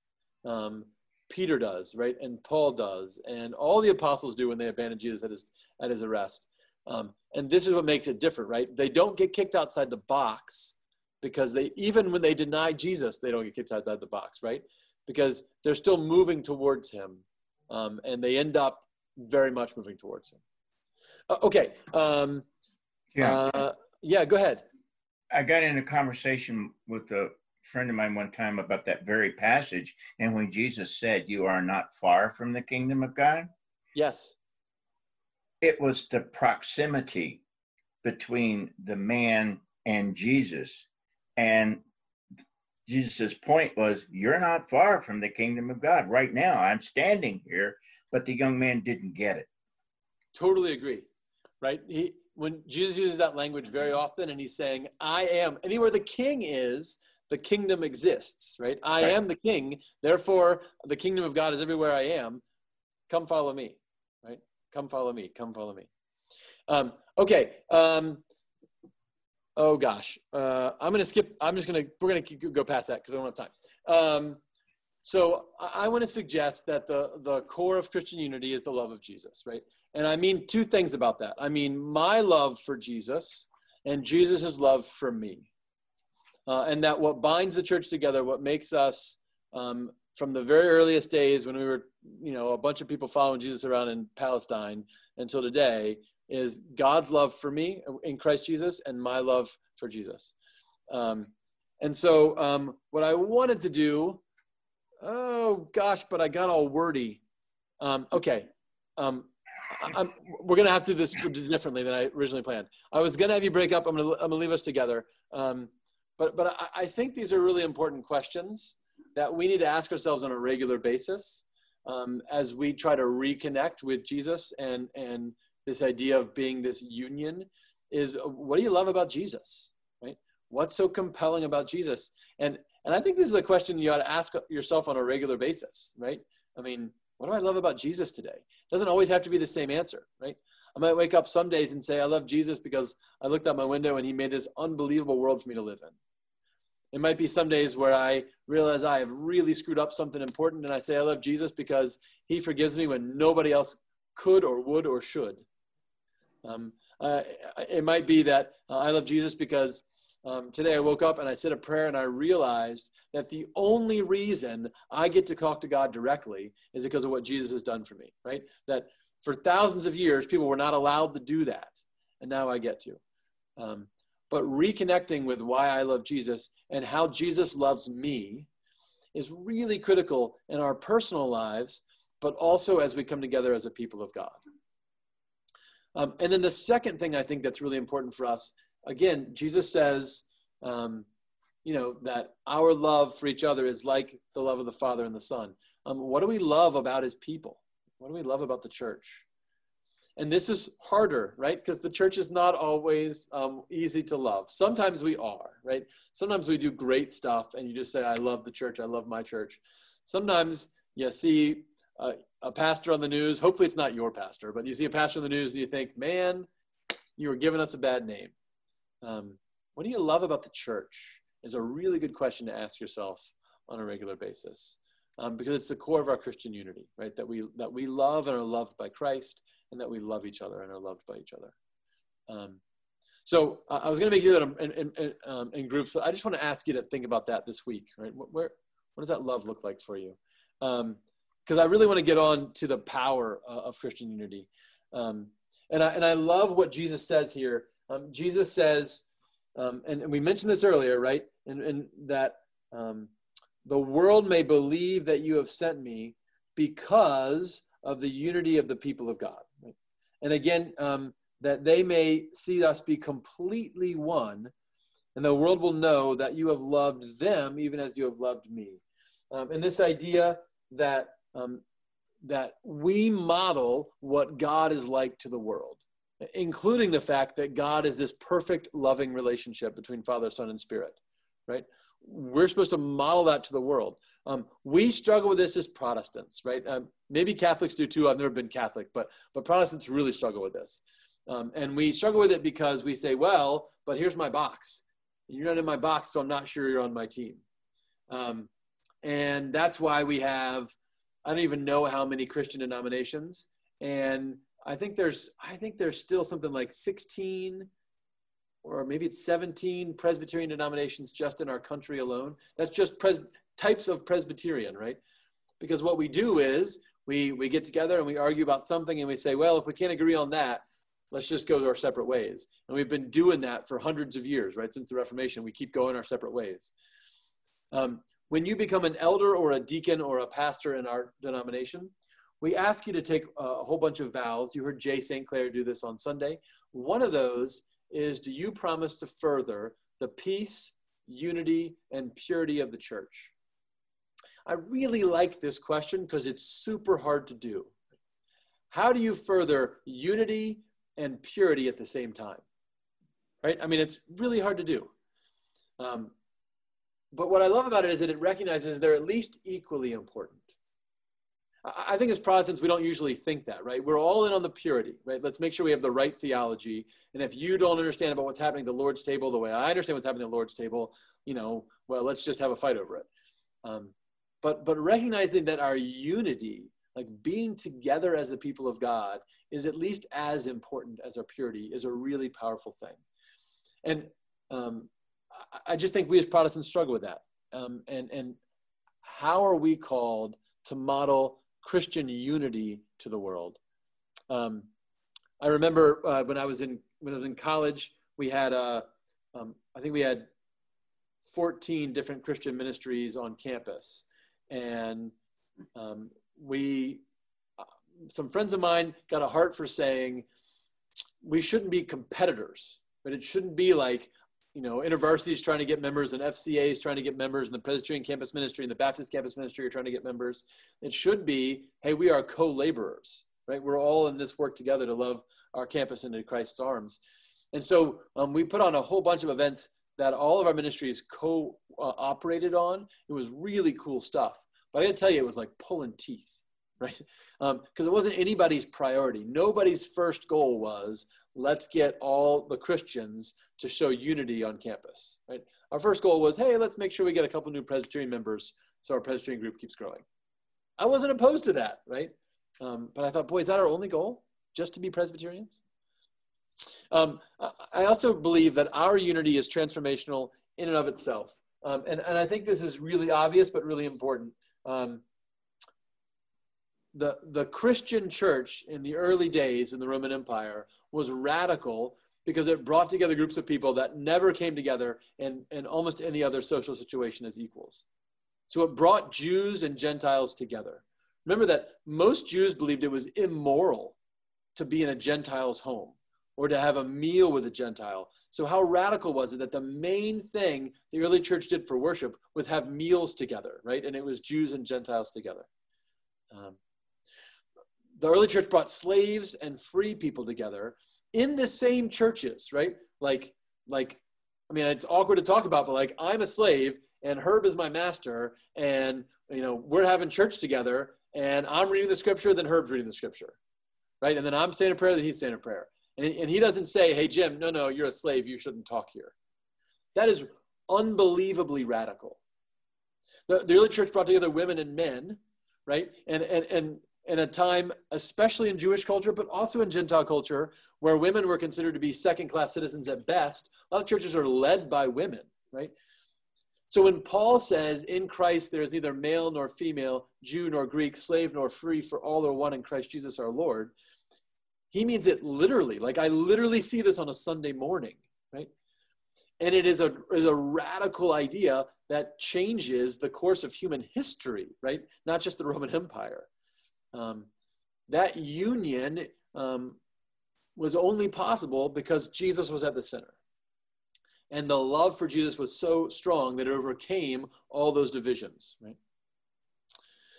Um, Peter does, right? And Paul does, and all the apostles do when they abandon Jesus at his at his arrest. Um, and this is what makes it different, right? They don't get kicked outside the box because they even when they deny Jesus, they don't get kicked outside the box, right? Because they're still moving towards him, um, and they end up very much moving towards him. Uh, okay. Um, yeah. Uh, yeah. Go ahead. I got in a conversation with a friend of mine one time about that very passage and when Jesus said, You are not far from the kingdom of God? Yes. It was the proximity between the man and Jesus. And Jesus' point was, You're not far from the kingdom of God. Right now, I'm standing here, but the young man didn't get it. Totally agree. Right? He, when Jesus uses that language very often and he's saying, I am, anywhere the king is, the kingdom exists, right? I right. am the king, therefore the kingdom of God is everywhere I am. Come follow me, right? Come follow me, come follow me. Um, okay. Um, oh gosh, uh, I'm gonna skip. I'm just gonna we're gonna go past that because I don't have time. Um, so I, I want to suggest that the the core of Christian unity is the love of Jesus, right? And I mean two things about that. I mean my love for Jesus and Jesus' love for me uh, and that what binds the church together, what makes us um, from the very earliest days when we were, you know, a bunch of people following Jesus around in Palestine until today, is God's love for me in Christ Jesus and my love for Jesus. Um, and so, um, what I wanted to do, oh gosh, but I got all wordy. Um, okay, um, I, we're gonna have to do this differently than I originally planned. I was gonna have you break up. I'm I'm gonna leave us together. Um, but, but I, I think these are really important questions that we need to ask ourselves on a regular basis um, as we try to reconnect with Jesus and, and this idea of being this union is what do you love about Jesus, right? What's so compelling about Jesus? And, And I think this is a question you ought to ask yourself on a regular basis, right? I mean, what do I love about Jesus today? It doesn't always have to be the same answer, right? I might wake up some days and say, I love Jesus because I looked out my window and he made this unbelievable world for me to live in. It might be some days where I realize I have really screwed up something important and I say, I love Jesus because he forgives me when nobody else could or would or should. Um, uh, it might be that uh, I love Jesus because um, today I woke up and I said a prayer and I realized that the only reason I get to talk to God directly is because of what Jesus has done for me, right? That for thousands of years, people were not allowed to do that. And now I get to. Um, but reconnecting with why I love Jesus and how Jesus loves me is really critical in our personal lives, but also as we come together as a people of God. Um, and then the second thing I think that's really important for us, again, Jesus says, um, you know, that our love for each other is like the love of the Father and the Son. Um, what do we love about his people? What do we love about the church? And this is harder, right? Because the church is not always um, easy to love. Sometimes we are, right? Sometimes we do great stuff and you just say, I love the church, I love my church. Sometimes you see a, a pastor on the news, hopefully it's not your pastor, but you see a pastor on the news and you think, man, you were giving us a bad name. Um, what do you love about the church? Is a really good question to ask yourself on a regular basis. Um, because it's the core of our Christian unity, right? That we that we love and are loved by Christ, and that we love each other and are loved by each other. Um, so uh, I was going to make you that in, in, in, um, in, groups, but I just want to ask you to think about that this week, right? Where, what does that love look like for you? Because um, I really want to get on to the power uh, of Christian unity. Um, and, I, and I love what Jesus says here. Um, Jesus says, and, and, we mentioned this earlier, right? And, and that the world may believe that you have sent me because of the unity of the people of God. And again, um, that they may see us be completely one, and the world will know that you have loved them even as you have loved me. Um, and this idea that um, that we model what God is like to the world, including the fact that God is this perfect, loving relationship between Father, Son, and Spirit, right? We're supposed to model that to the world. Um, we struggle with this as Protestants, right? Um, maybe Catholics do too. I've never been Catholic, but but Protestants really struggle with this, um, and we struggle with it because we say, well, but here's my box. You're not in my box, so I'm not sure you're on my team. Um, and that's why we have I don't even know how many Christian denominations, and I think there's I think there's still something like 16 or maybe it's 17 Presbyterian denominations just in our country alone. That's just types of Presbyterian, right? Because what we do is we, we get together and we argue about something and we say, well, if we can't agree on that, let's just go our separate ways. And we've been doing that for hundreds of years, right? Since the Reformation, we keep going our separate ways. Um, when you become an elder or a deacon or a pastor in our denomination, we ask you to take a whole bunch of vows. You heard Jay St. Clair do this on Sunday. One of those is do you promise to further the peace, unity, and purity of the church? I really like this question because it's super hard to do. How do you further unity and purity at the same time? Right? I mean, it's really hard to do. Um, but what I love about it is that it recognizes they're at least equally important. I think as Protestants, we don't usually think that, right? We're all in on the purity, right? Let's make sure we have the right theology. And if you don't understand about what's happening at the Lord's table the way I understand what's happening at the Lord's table, you know, well, let's just have a fight over it. Um, but but recognizing that our unity, like being together as the people of God, is at least as important as our purity, is a really powerful thing. And um, I just think we as Protestants struggle with that. Um, and and how are we called to model Christian unity to the world. Um, I remember uh, when I was in when I was in college, we had uh, um, I think we had 14 different Christian ministries on campus, and um, we uh, some friends of mine got a heart for saying we shouldn't be competitors, but it shouldn't be like you know, InterVarsity is trying to get members and FCA is trying to get members and the Presbyterian campus ministry and the Baptist campus ministry are trying to get members. It should be, hey, we are co-laborers, right? We're all in this work together to love our campus into Christ's arms. And so um, we put on a whole bunch of events that all of our ministries co uh, operated on. It was really cool stuff. But I got to tell you, it was like pulling teeth, right? Because um, it wasn't anybody's priority. Nobody's first goal was let's get all the Christians to show unity on campus, right? Our first goal was, hey, let's make sure we get a couple new Presbyterian members so our Presbyterian group keeps growing. I wasn't opposed to that, right? Um, but I thought, boy, is that our only goal? Just to be Presbyterians? Um, I also believe that our unity is transformational in and of itself. Um, and, and I think this is really obvious, but really important. Um, the, the Christian church in the early days in the Roman Empire was radical because it brought together groups of people that never came together in, in almost any other social situation as equals. So it brought Jews and Gentiles together. Remember that most Jews believed it was immoral to be in a Gentile's home or to have a meal with a Gentile. So, how radical was it that the main thing the early church did for worship was have meals together, right? And it was Jews and Gentiles together. Um, the early church brought slaves and free people together in the same churches, right? Like, like, I mean, it's awkward to talk about, but like, I'm a slave and Herb is my master, and you know, we're having church together, and I'm reading the scripture, then Herb's reading the scripture, right? And then I'm saying a prayer, then he's saying a prayer. And, and he doesn't say, hey, Jim, no, no, you're a slave. You shouldn't talk here. That is unbelievably radical. The, the early church brought together women and men, right? And, and, and in a time, especially in Jewish culture, but also in Gentile culture, where women were considered to be second class citizens at best, a lot of churches are led by women, right? So when Paul says, in Christ there is neither male nor female, Jew nor Greek, slave nor free, for all are one in Christ Jesus our Lord, he means it literally. Like I literally see this on a Sunday morning, right? And it is a, is a radical idea that changes the course of human history, right? Not just the Roman Empire. Um, that union um, was only possible because Jesus was at the center. And the love for Jesus was so strong that it overcame all those divisions, right?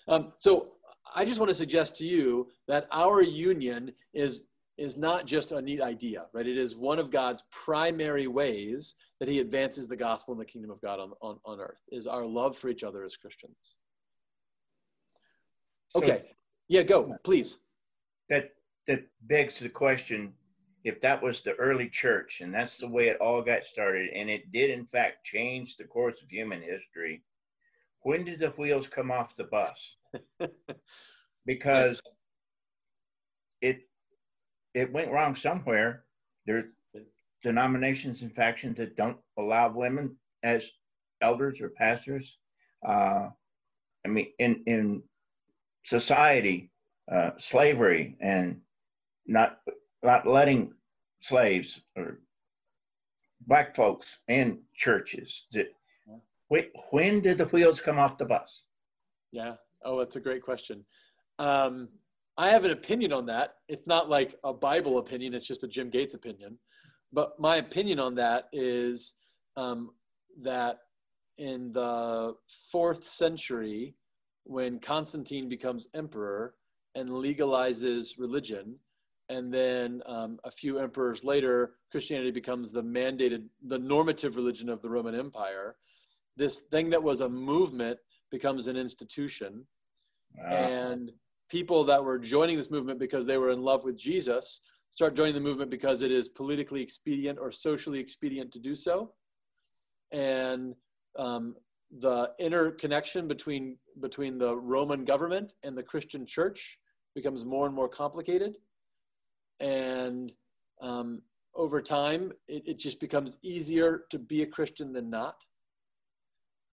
Um, so I just want to suggest to you that our union is is not just a neat idea, right? It is one of God's primary ways that he advances the gospel and the kingdom of God on, on, on earth, is our love for each other as Christians. Okay. Yeah, go, please. That that begs the question, if that was the early church and that's the way it all got started, and it did in fact change the course of human history, when did the wheels come off the bus? because it it went wrong somewhere. There's denominations and factions that don't allow women as elders or pastors. Uh, I mean, in in society, uh, slavery and not not letting slaves or black folks in churches. That, wait, when did the wheels come off the bus? Yeah. Oh, that's a great question. Um, I have an opinion on that. It's not like a Bible opinion, it's just a Jim Gates opinion. But my opinion on that is um, that in the fourth century, when Constantine becomes emperor and legalizes religion, and then um, a few emperors later, Christianity becomes the mandated, the normative religion of the Roman Empire. This thing that was a movement becomes an institution. Wow. And people that were joining this movement because they were in love with Jesus start joining the movement because it is politically expedient or socially expedient to do so. And um, the interconnection between, between the Roman government and the Christian church becomes more and more complicated. And um, over time, it, it just becomes easier to be a Christian than not,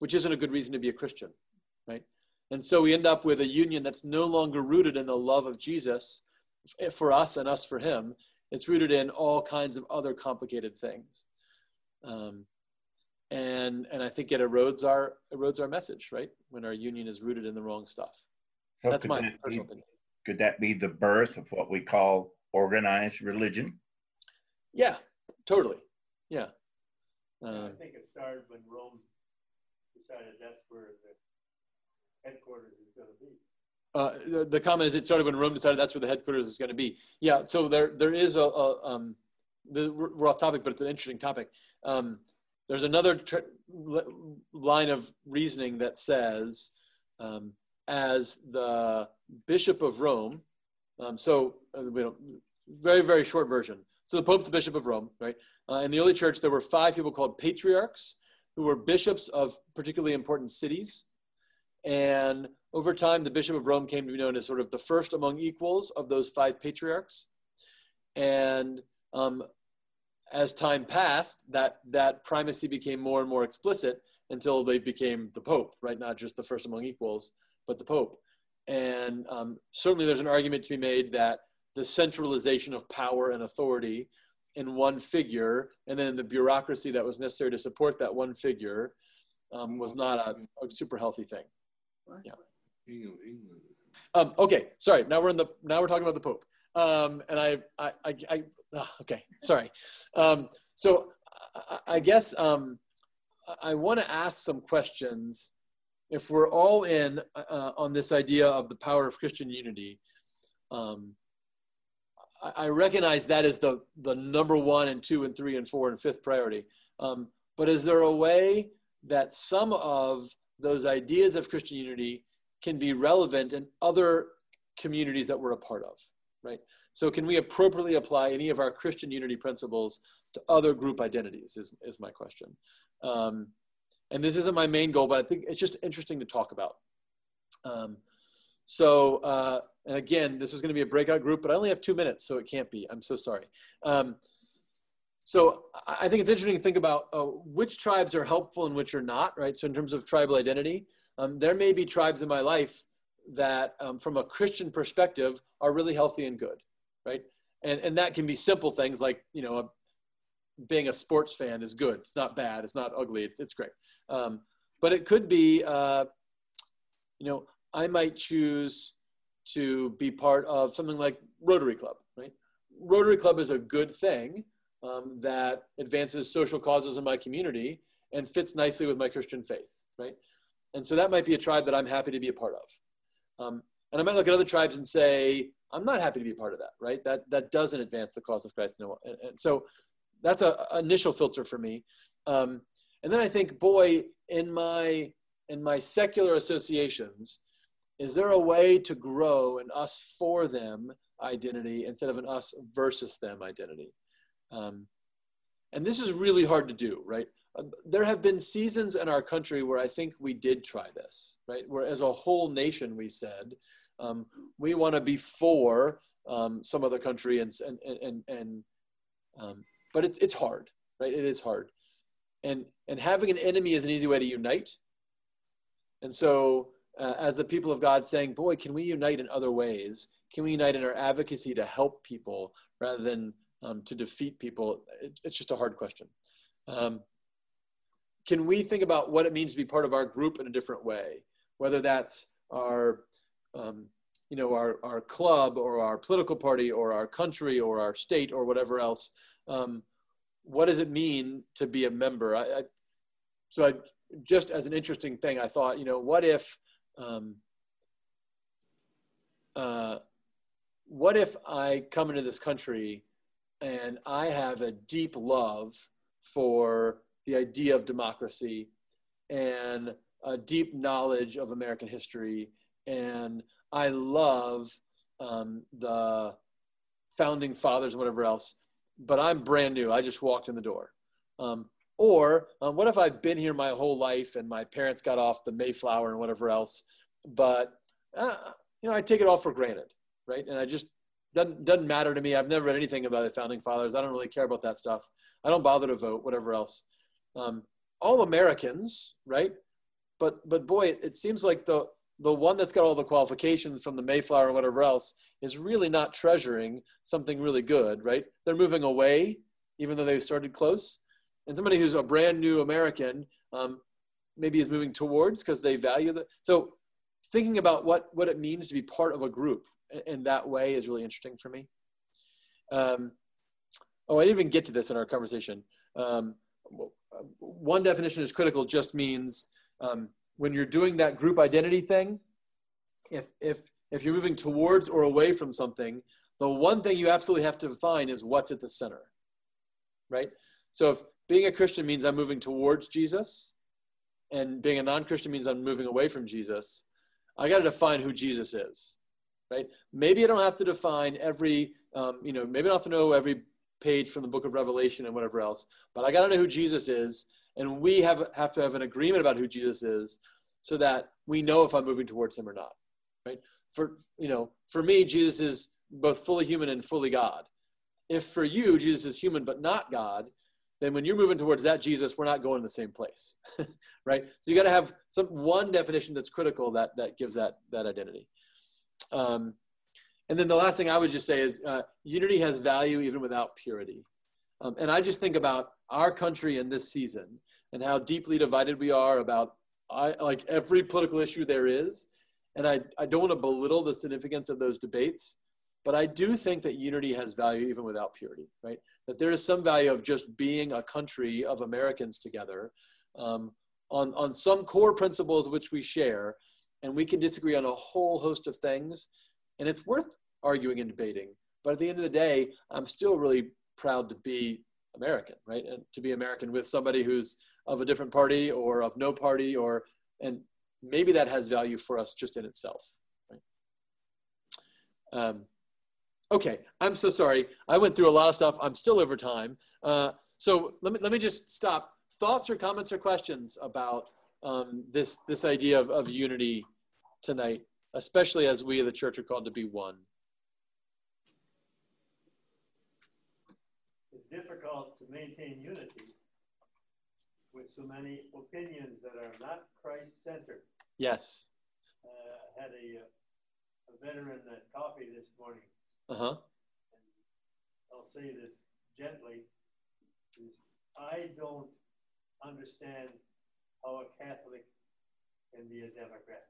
which isn't a good reason to be a Christian, right? And so we end up with a union that's no longer rooted in the love of Jesus for us and us for him. It's rooted in all kinds of other complicated things. Um, and, and I think it erodes our, erodes our message, right? When our union is rooted in the wrong stuff. So that's my that personal be, opinion. Could that be the birth of what we call organized religion? Yeah, totally. Yeah. Uh, I think it started when Rome decided that's where the headquarters is going to be. Uh, the, the, comment is it started when Rome decided that's where the headquarters is going to be. Yeah, so there there is a, a um, the, we're off topic, but it's an interesting topic. Um, there's another tr- line of reasoning that says, um, as the Bishop of Rome, um, so uh, we don't, very, very short version. So the Pope's the Bishop of Rome, right? Uh, in the early church, there were five people called patriarchs who were bishops of particularly important cities. And over time, the Bishop of Rome came to be known as sort of the first among equals of those five patriarchs. And um, as time passed, that, that primacy became more and more explicit until they became the Pope, right? Not just the first among equals, but the Pope. And um, certainly there's an argument to be made that the centralization of power and authority in one figure, and then the bureaucracy that was necessary to support that one figure, um, was not a, a, super healthy thing. Yeah. Um, okay, sorry. Now we're in the now we're talking about the Pope. Um, and I, I, I, I oh, okay, sorry. Um, so I, I guess um, I want to ask some questions. If we're all in uh, on this idea of the power of Christian unity, um, I, I recognize that is the the number one and two and three and four and fifth priority. Um, but is there a way that some of those ideas of Christian unity can be relevant in other communities that we're a part of? Right? So can we appropriately apply any of our Christian unity principles to other group identities is, is my question. Um, and this isn't my main goal, but I think it's just interesting to talk about. Um, so, uh, and again, this is going to be a breakout group, but I only have two minutes, so it can't be. I'm so sorry. Um, so I think it's interesting to think about uh, which tribes are helpful and which are not, right? So in terms of tribal identity, um, there may be tribes in my life that um, from a Christian perspective are really healthy and good, right? And, and that can be simple things like, you know, a, being a sports fan is good. It's not bad. It's not ugly. It's, it's great. Um, but it could be, uh, you know, I might choose to be part of something like Rotary Club, right? Rotary Club is a good thing um, that advances social causes in my community and fits nicely with my Christian faith, right? And so that might be a tribe that I'm happy to be a part of. Um, and I might look at other tribes and say, I'm not happy to be part of that, right? That, that doesn't advance the cause of Christ. And, and so that's a, initial filter for me. Um, and then I think, boy, in my, in my secular associations, is there a way to grow an us for them identity instead of an us versus them identity? Um, and this is really hard to do, right? There have been seasons in our country where I think we did try this, right? Where as a whole nation, we said, um, we want to be for um, some other country and, and, and, and um, but it, it's hard, right? It is hard. And, and having an enemy is an easy way to unite. And so uh, as the people of God saying, boy, can we unite in other ways? Can we unite in our advocacy to help people rather than um, to defeat people? It, it's just a hard question. Um, can we think about what it means to be part of our group in a different way, whether that's our, um, you know, our, our club or our political party or our country or our state or whatever else. Um, what does it mean to be a member? I, I, so I, just as an interesting thing, I thought, you know, what if, um, uh, what if I come into this country and I have a deep love for the idea of democracy and a deep knowledge of American history. And I love um, the founding fathers and whatever else, but I'm brand new. I just walked in the door. Um, or um, what if I've been here my whole life and my parents got off the Mayflower and whatever else, but uh, you know I take it all for granted, right? And I just doesn't doesn't matter to me. I've never read anything about the founding fathers. I don't really care about that stuff. I don't bother to vote, whatever else um, all Americans, right? But but boy, it, seems like the the one that's got all the qualifications from the Mayflower and whatever else is really not treasuring something really good, right? They're moving away, even though they've started close. And somebody who's a brand new American um, maybe is moving towards because they value that. So thinking about what, what it means to be part of a group in that way is really interesting for me. Um, oh, I didn't even get to this in our conversation. Um, one definition is critical just means um, when you're doing that group identity thing, if, if, if you're moving towards or away from something, the one thing you absolutely have to define is what's at the center, right? So if being a Christian means I'm moving towards Jesus, and being a non-Christian means I'm moving away from Jesus. I got to define who Jesus is, right? Maybe I don't have to define every, um, you know, maybe I don't have to know every page from the book of Revelation and whatever else, but I got to know who Jesus is, and we have have to have an agreement about who Jesus is, so that we know if I'm moving towards Him or not, right? For you know, for me, Jesus is both fully human and fully God. If for you Jesus is human but not God, then when you're moving towards that Jesus, we're not going to the same place, right? So you got to have some one definition that's critical that that gives that that identity. Um, and then the last thing I would just say is uh, unity has value even without purity. Um, and I just think about our country in this season and how deeply divided we are about I, like every political issue there is. And I, I don't want to belittle the significance of those debates, but I do think that unity has value even without purity, right? That there is some value of just being a country of Americans together um, on, on some core principles which we share, and we can disagree on a whole host of things. And it's worth arguing and debating. But at the end of the day, I'm still really proud to be American, right? And to be American with somebody who's of a different party or of no party, or and maybe that has value for us just in itself. Right? Um, okay, I'm so sorry. I went through a lot of stuff. I'm still over time. Uh, so let me let me just stop. Thoughts or comments or questions about um, this this idea of, of unity tonight, especially as we the church are called to be one. It's difficult to maintain unity with so many opinions that are not Christ-centered. Yes. Uh, I had a, a veteran at coffee this morning. Uh-huh. I'll say this gently, is I don't understand how a Catholic can be a Democrat.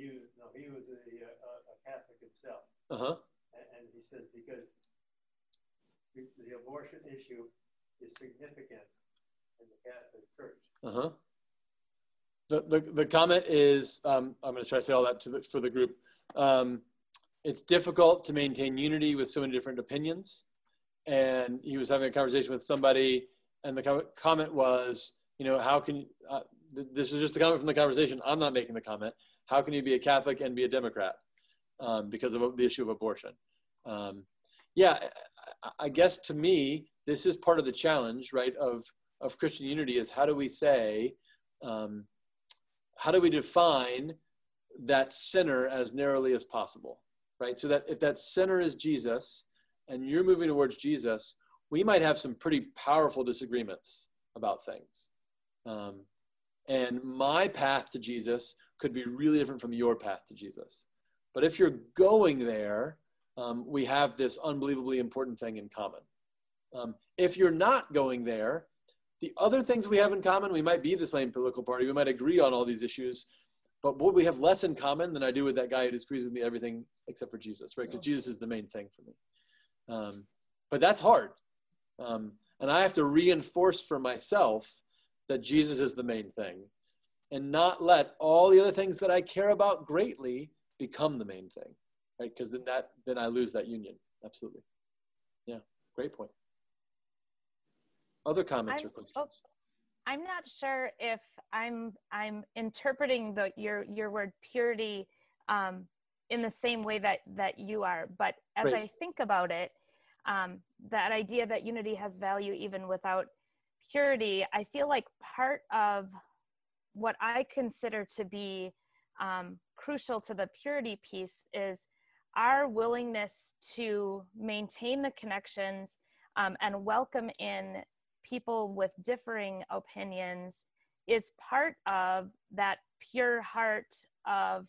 He, no, he was a, a, a Catholic himself. Uh-huh. And, and he said, because the, abortion issue is significant in the Catholic Church. Uh-huh. The, the, the comment is, um, I'm going to try to say all that to the, for the group. Um, it's difficult to maintain unity with so many different opinions. And he was having a conversation with somebody, and the com- comment was, you know, how can, uh, th- this is just the comment from the conversation. I'm not making the comment. How can you be a Catholic and be a Democrat um, because of the issue of abortion? Um, yeah, I, guess to me, this is part of the challenge, right, of of Christian unity is how do we say, um, how do we define that center as narrowly as possible, right? So that if that center is Jesus and you're moving towards Jesus, we might have some pretty powerful disagreements about things. Um, and my path to Jesus could be really different from your path to Jesus. But if you're going there, um, we have this unbelievably important thing in common. Um, if you're not going there, the other things we have in common, we might be the same political party, we might agree on all these issues, but what we have less in common than I do with that guy who disagrees with me everything except for Jesus, right? Because Jesus is the main thing for me. Um, but that's hard. Um, and I have to reinforce for myself that Jesus is the main thing and not let all the other things that I care about greatly become the main thing, right? Because then that then I lose that union. Absolutely. Yeah, great point. Other comments I'm, or questions? Oh, I'm not sure if I'm I'm interpreting the your your word purity um, in the same way that that you are, but as Great. I think about it, um, that idea that unity has value even without purity, I feel like part of what I consider to be um, crucial to the purity piece is our willingness to maintain the connections um, and welcome in people with differing opinions is part of that pure heart of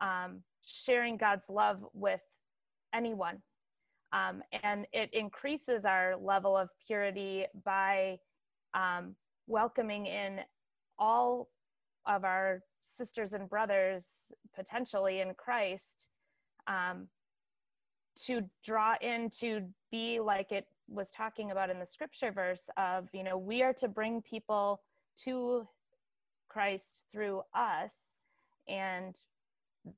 um, sharing God's love with anyone. Um, and it increases our level of purity by um, welcoming in all of our sisters and brothers, potentially in Christ, um, to draw in to be like it was talking about in the scripture verse of you know we are to bring people to christ through us and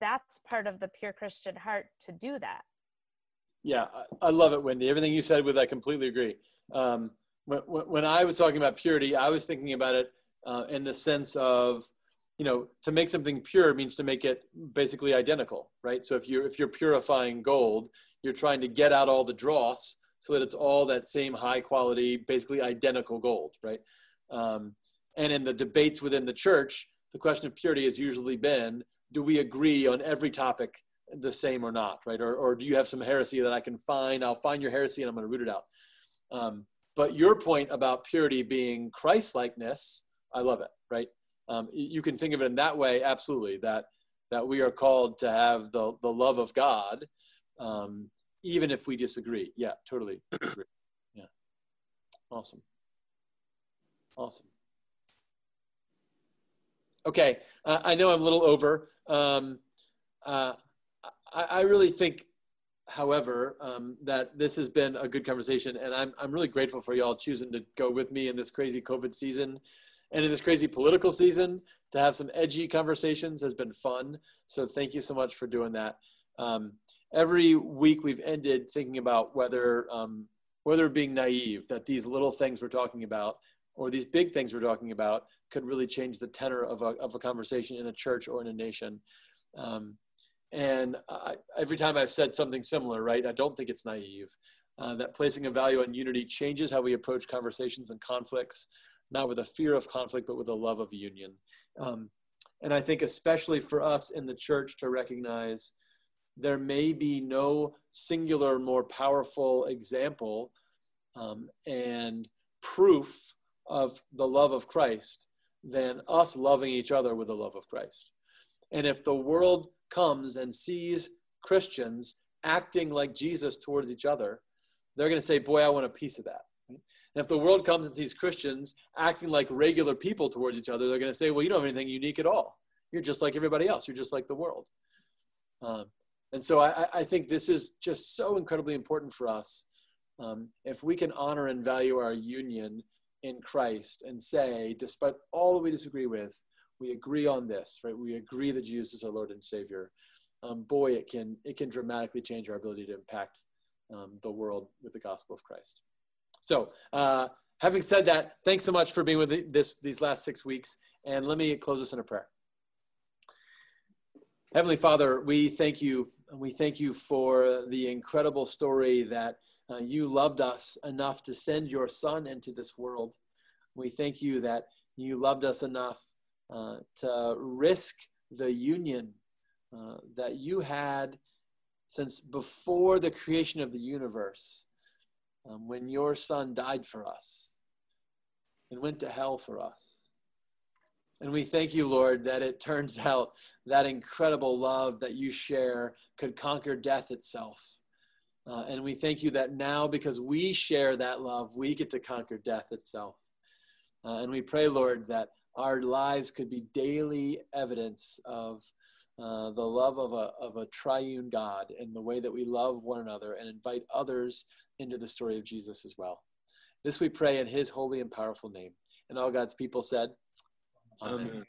that's part of the pure christian heart to do that Yeah, I, love it, Wendy. Everything you said with, I completely agree. Um, when, when I was talking about purity, I was thinking about it uh, in the sense of, you know, to make something pure means to make it basically identical, right? So if you're if you're purifying gold, you're trying to get out all the dross so that it's all that same high quality, basically identical gold, right? Um, and in the debates within the church, the question of purity has usually been, do we agree on every topic the same or not, right? Or, or do you have some heresy that I can find? I'll find your heresy and I'm going to root it out. Um, but your point about purity being Christ-likeness, I love it, right? Um, you can think of it in that way, absolutely, that, that we are called to have the, the love of God, um, even if we disagree. Yeah, totally agree. Yeah. Awesome. Awesome. Okay, uh, I know I'm a little over. Um, uh, I, I, really think, however, um, that this has been a good conversation, and I'm I'm really grateful for y'all choosing to go with me in this crazy COVID season, and in this crazy political season. To have some edgy conversations has been fun. So thank you so much for doing that. Um, every week we've ended thinking about whether um, whether being naive that these little things we're talking about or these big things we're talking about could really change the tenor of a, of a conversation in a church or in a nation. Um, and I, every time I've said something similar, right, I don't think it's naive. Uh, that placing a value on unity changes how we approach conversations and conflicts, not with a fear of conflict, but with a love of union. Um, and I think, especially for us in the church, to recognize there may be no singular, more powerful example um, and proof of the love of Christ than us loving each other with the love of Christ. And if the world comes and sees Christians acting like Jesus towards each other, they're going to say, Boy, I want a piece of that. And if the world comes and sees Christians acting like regular people towards each other, they're going to say, Well, you don't have anything unique at all. You're just like everybody else. You're just like the world. Um, and so I, I, think this is just so incredibly important for us. Um, if we can honor and value our union in Christ and say, despite all that we disagree with, we agree on this, right? We agree that Jesus is our Lord and Savior. Um, boy, it can it can dramatically change our ability to impact um, the world with the gospel of Christ. So, uh, having said that, thanks so much for being with this these last six weeks, and let me close this in a prayer. Heavenly Father, we thank you. We thank you for the incredible story that uh, you loved us enough to send your son into this world. We thank you that you loved us enough uh, to risk the union uh, that you had since before the creation of the universe, um, when your son died for us and went to hell for us. And we thank you, Lord, that it turns out that incredible love that you share could conquer death itself. Uh, and we thank you that now, because we share that love, we get to conquer death itself. Uh, and we pray, Lord, that our lives could be daily evidence of uh, the love of a, of a triune God and the way that we love one another and invite others into the story of Jesus as well. This we pray in his holy and powerful name. And all God's people said, Amen. Amen.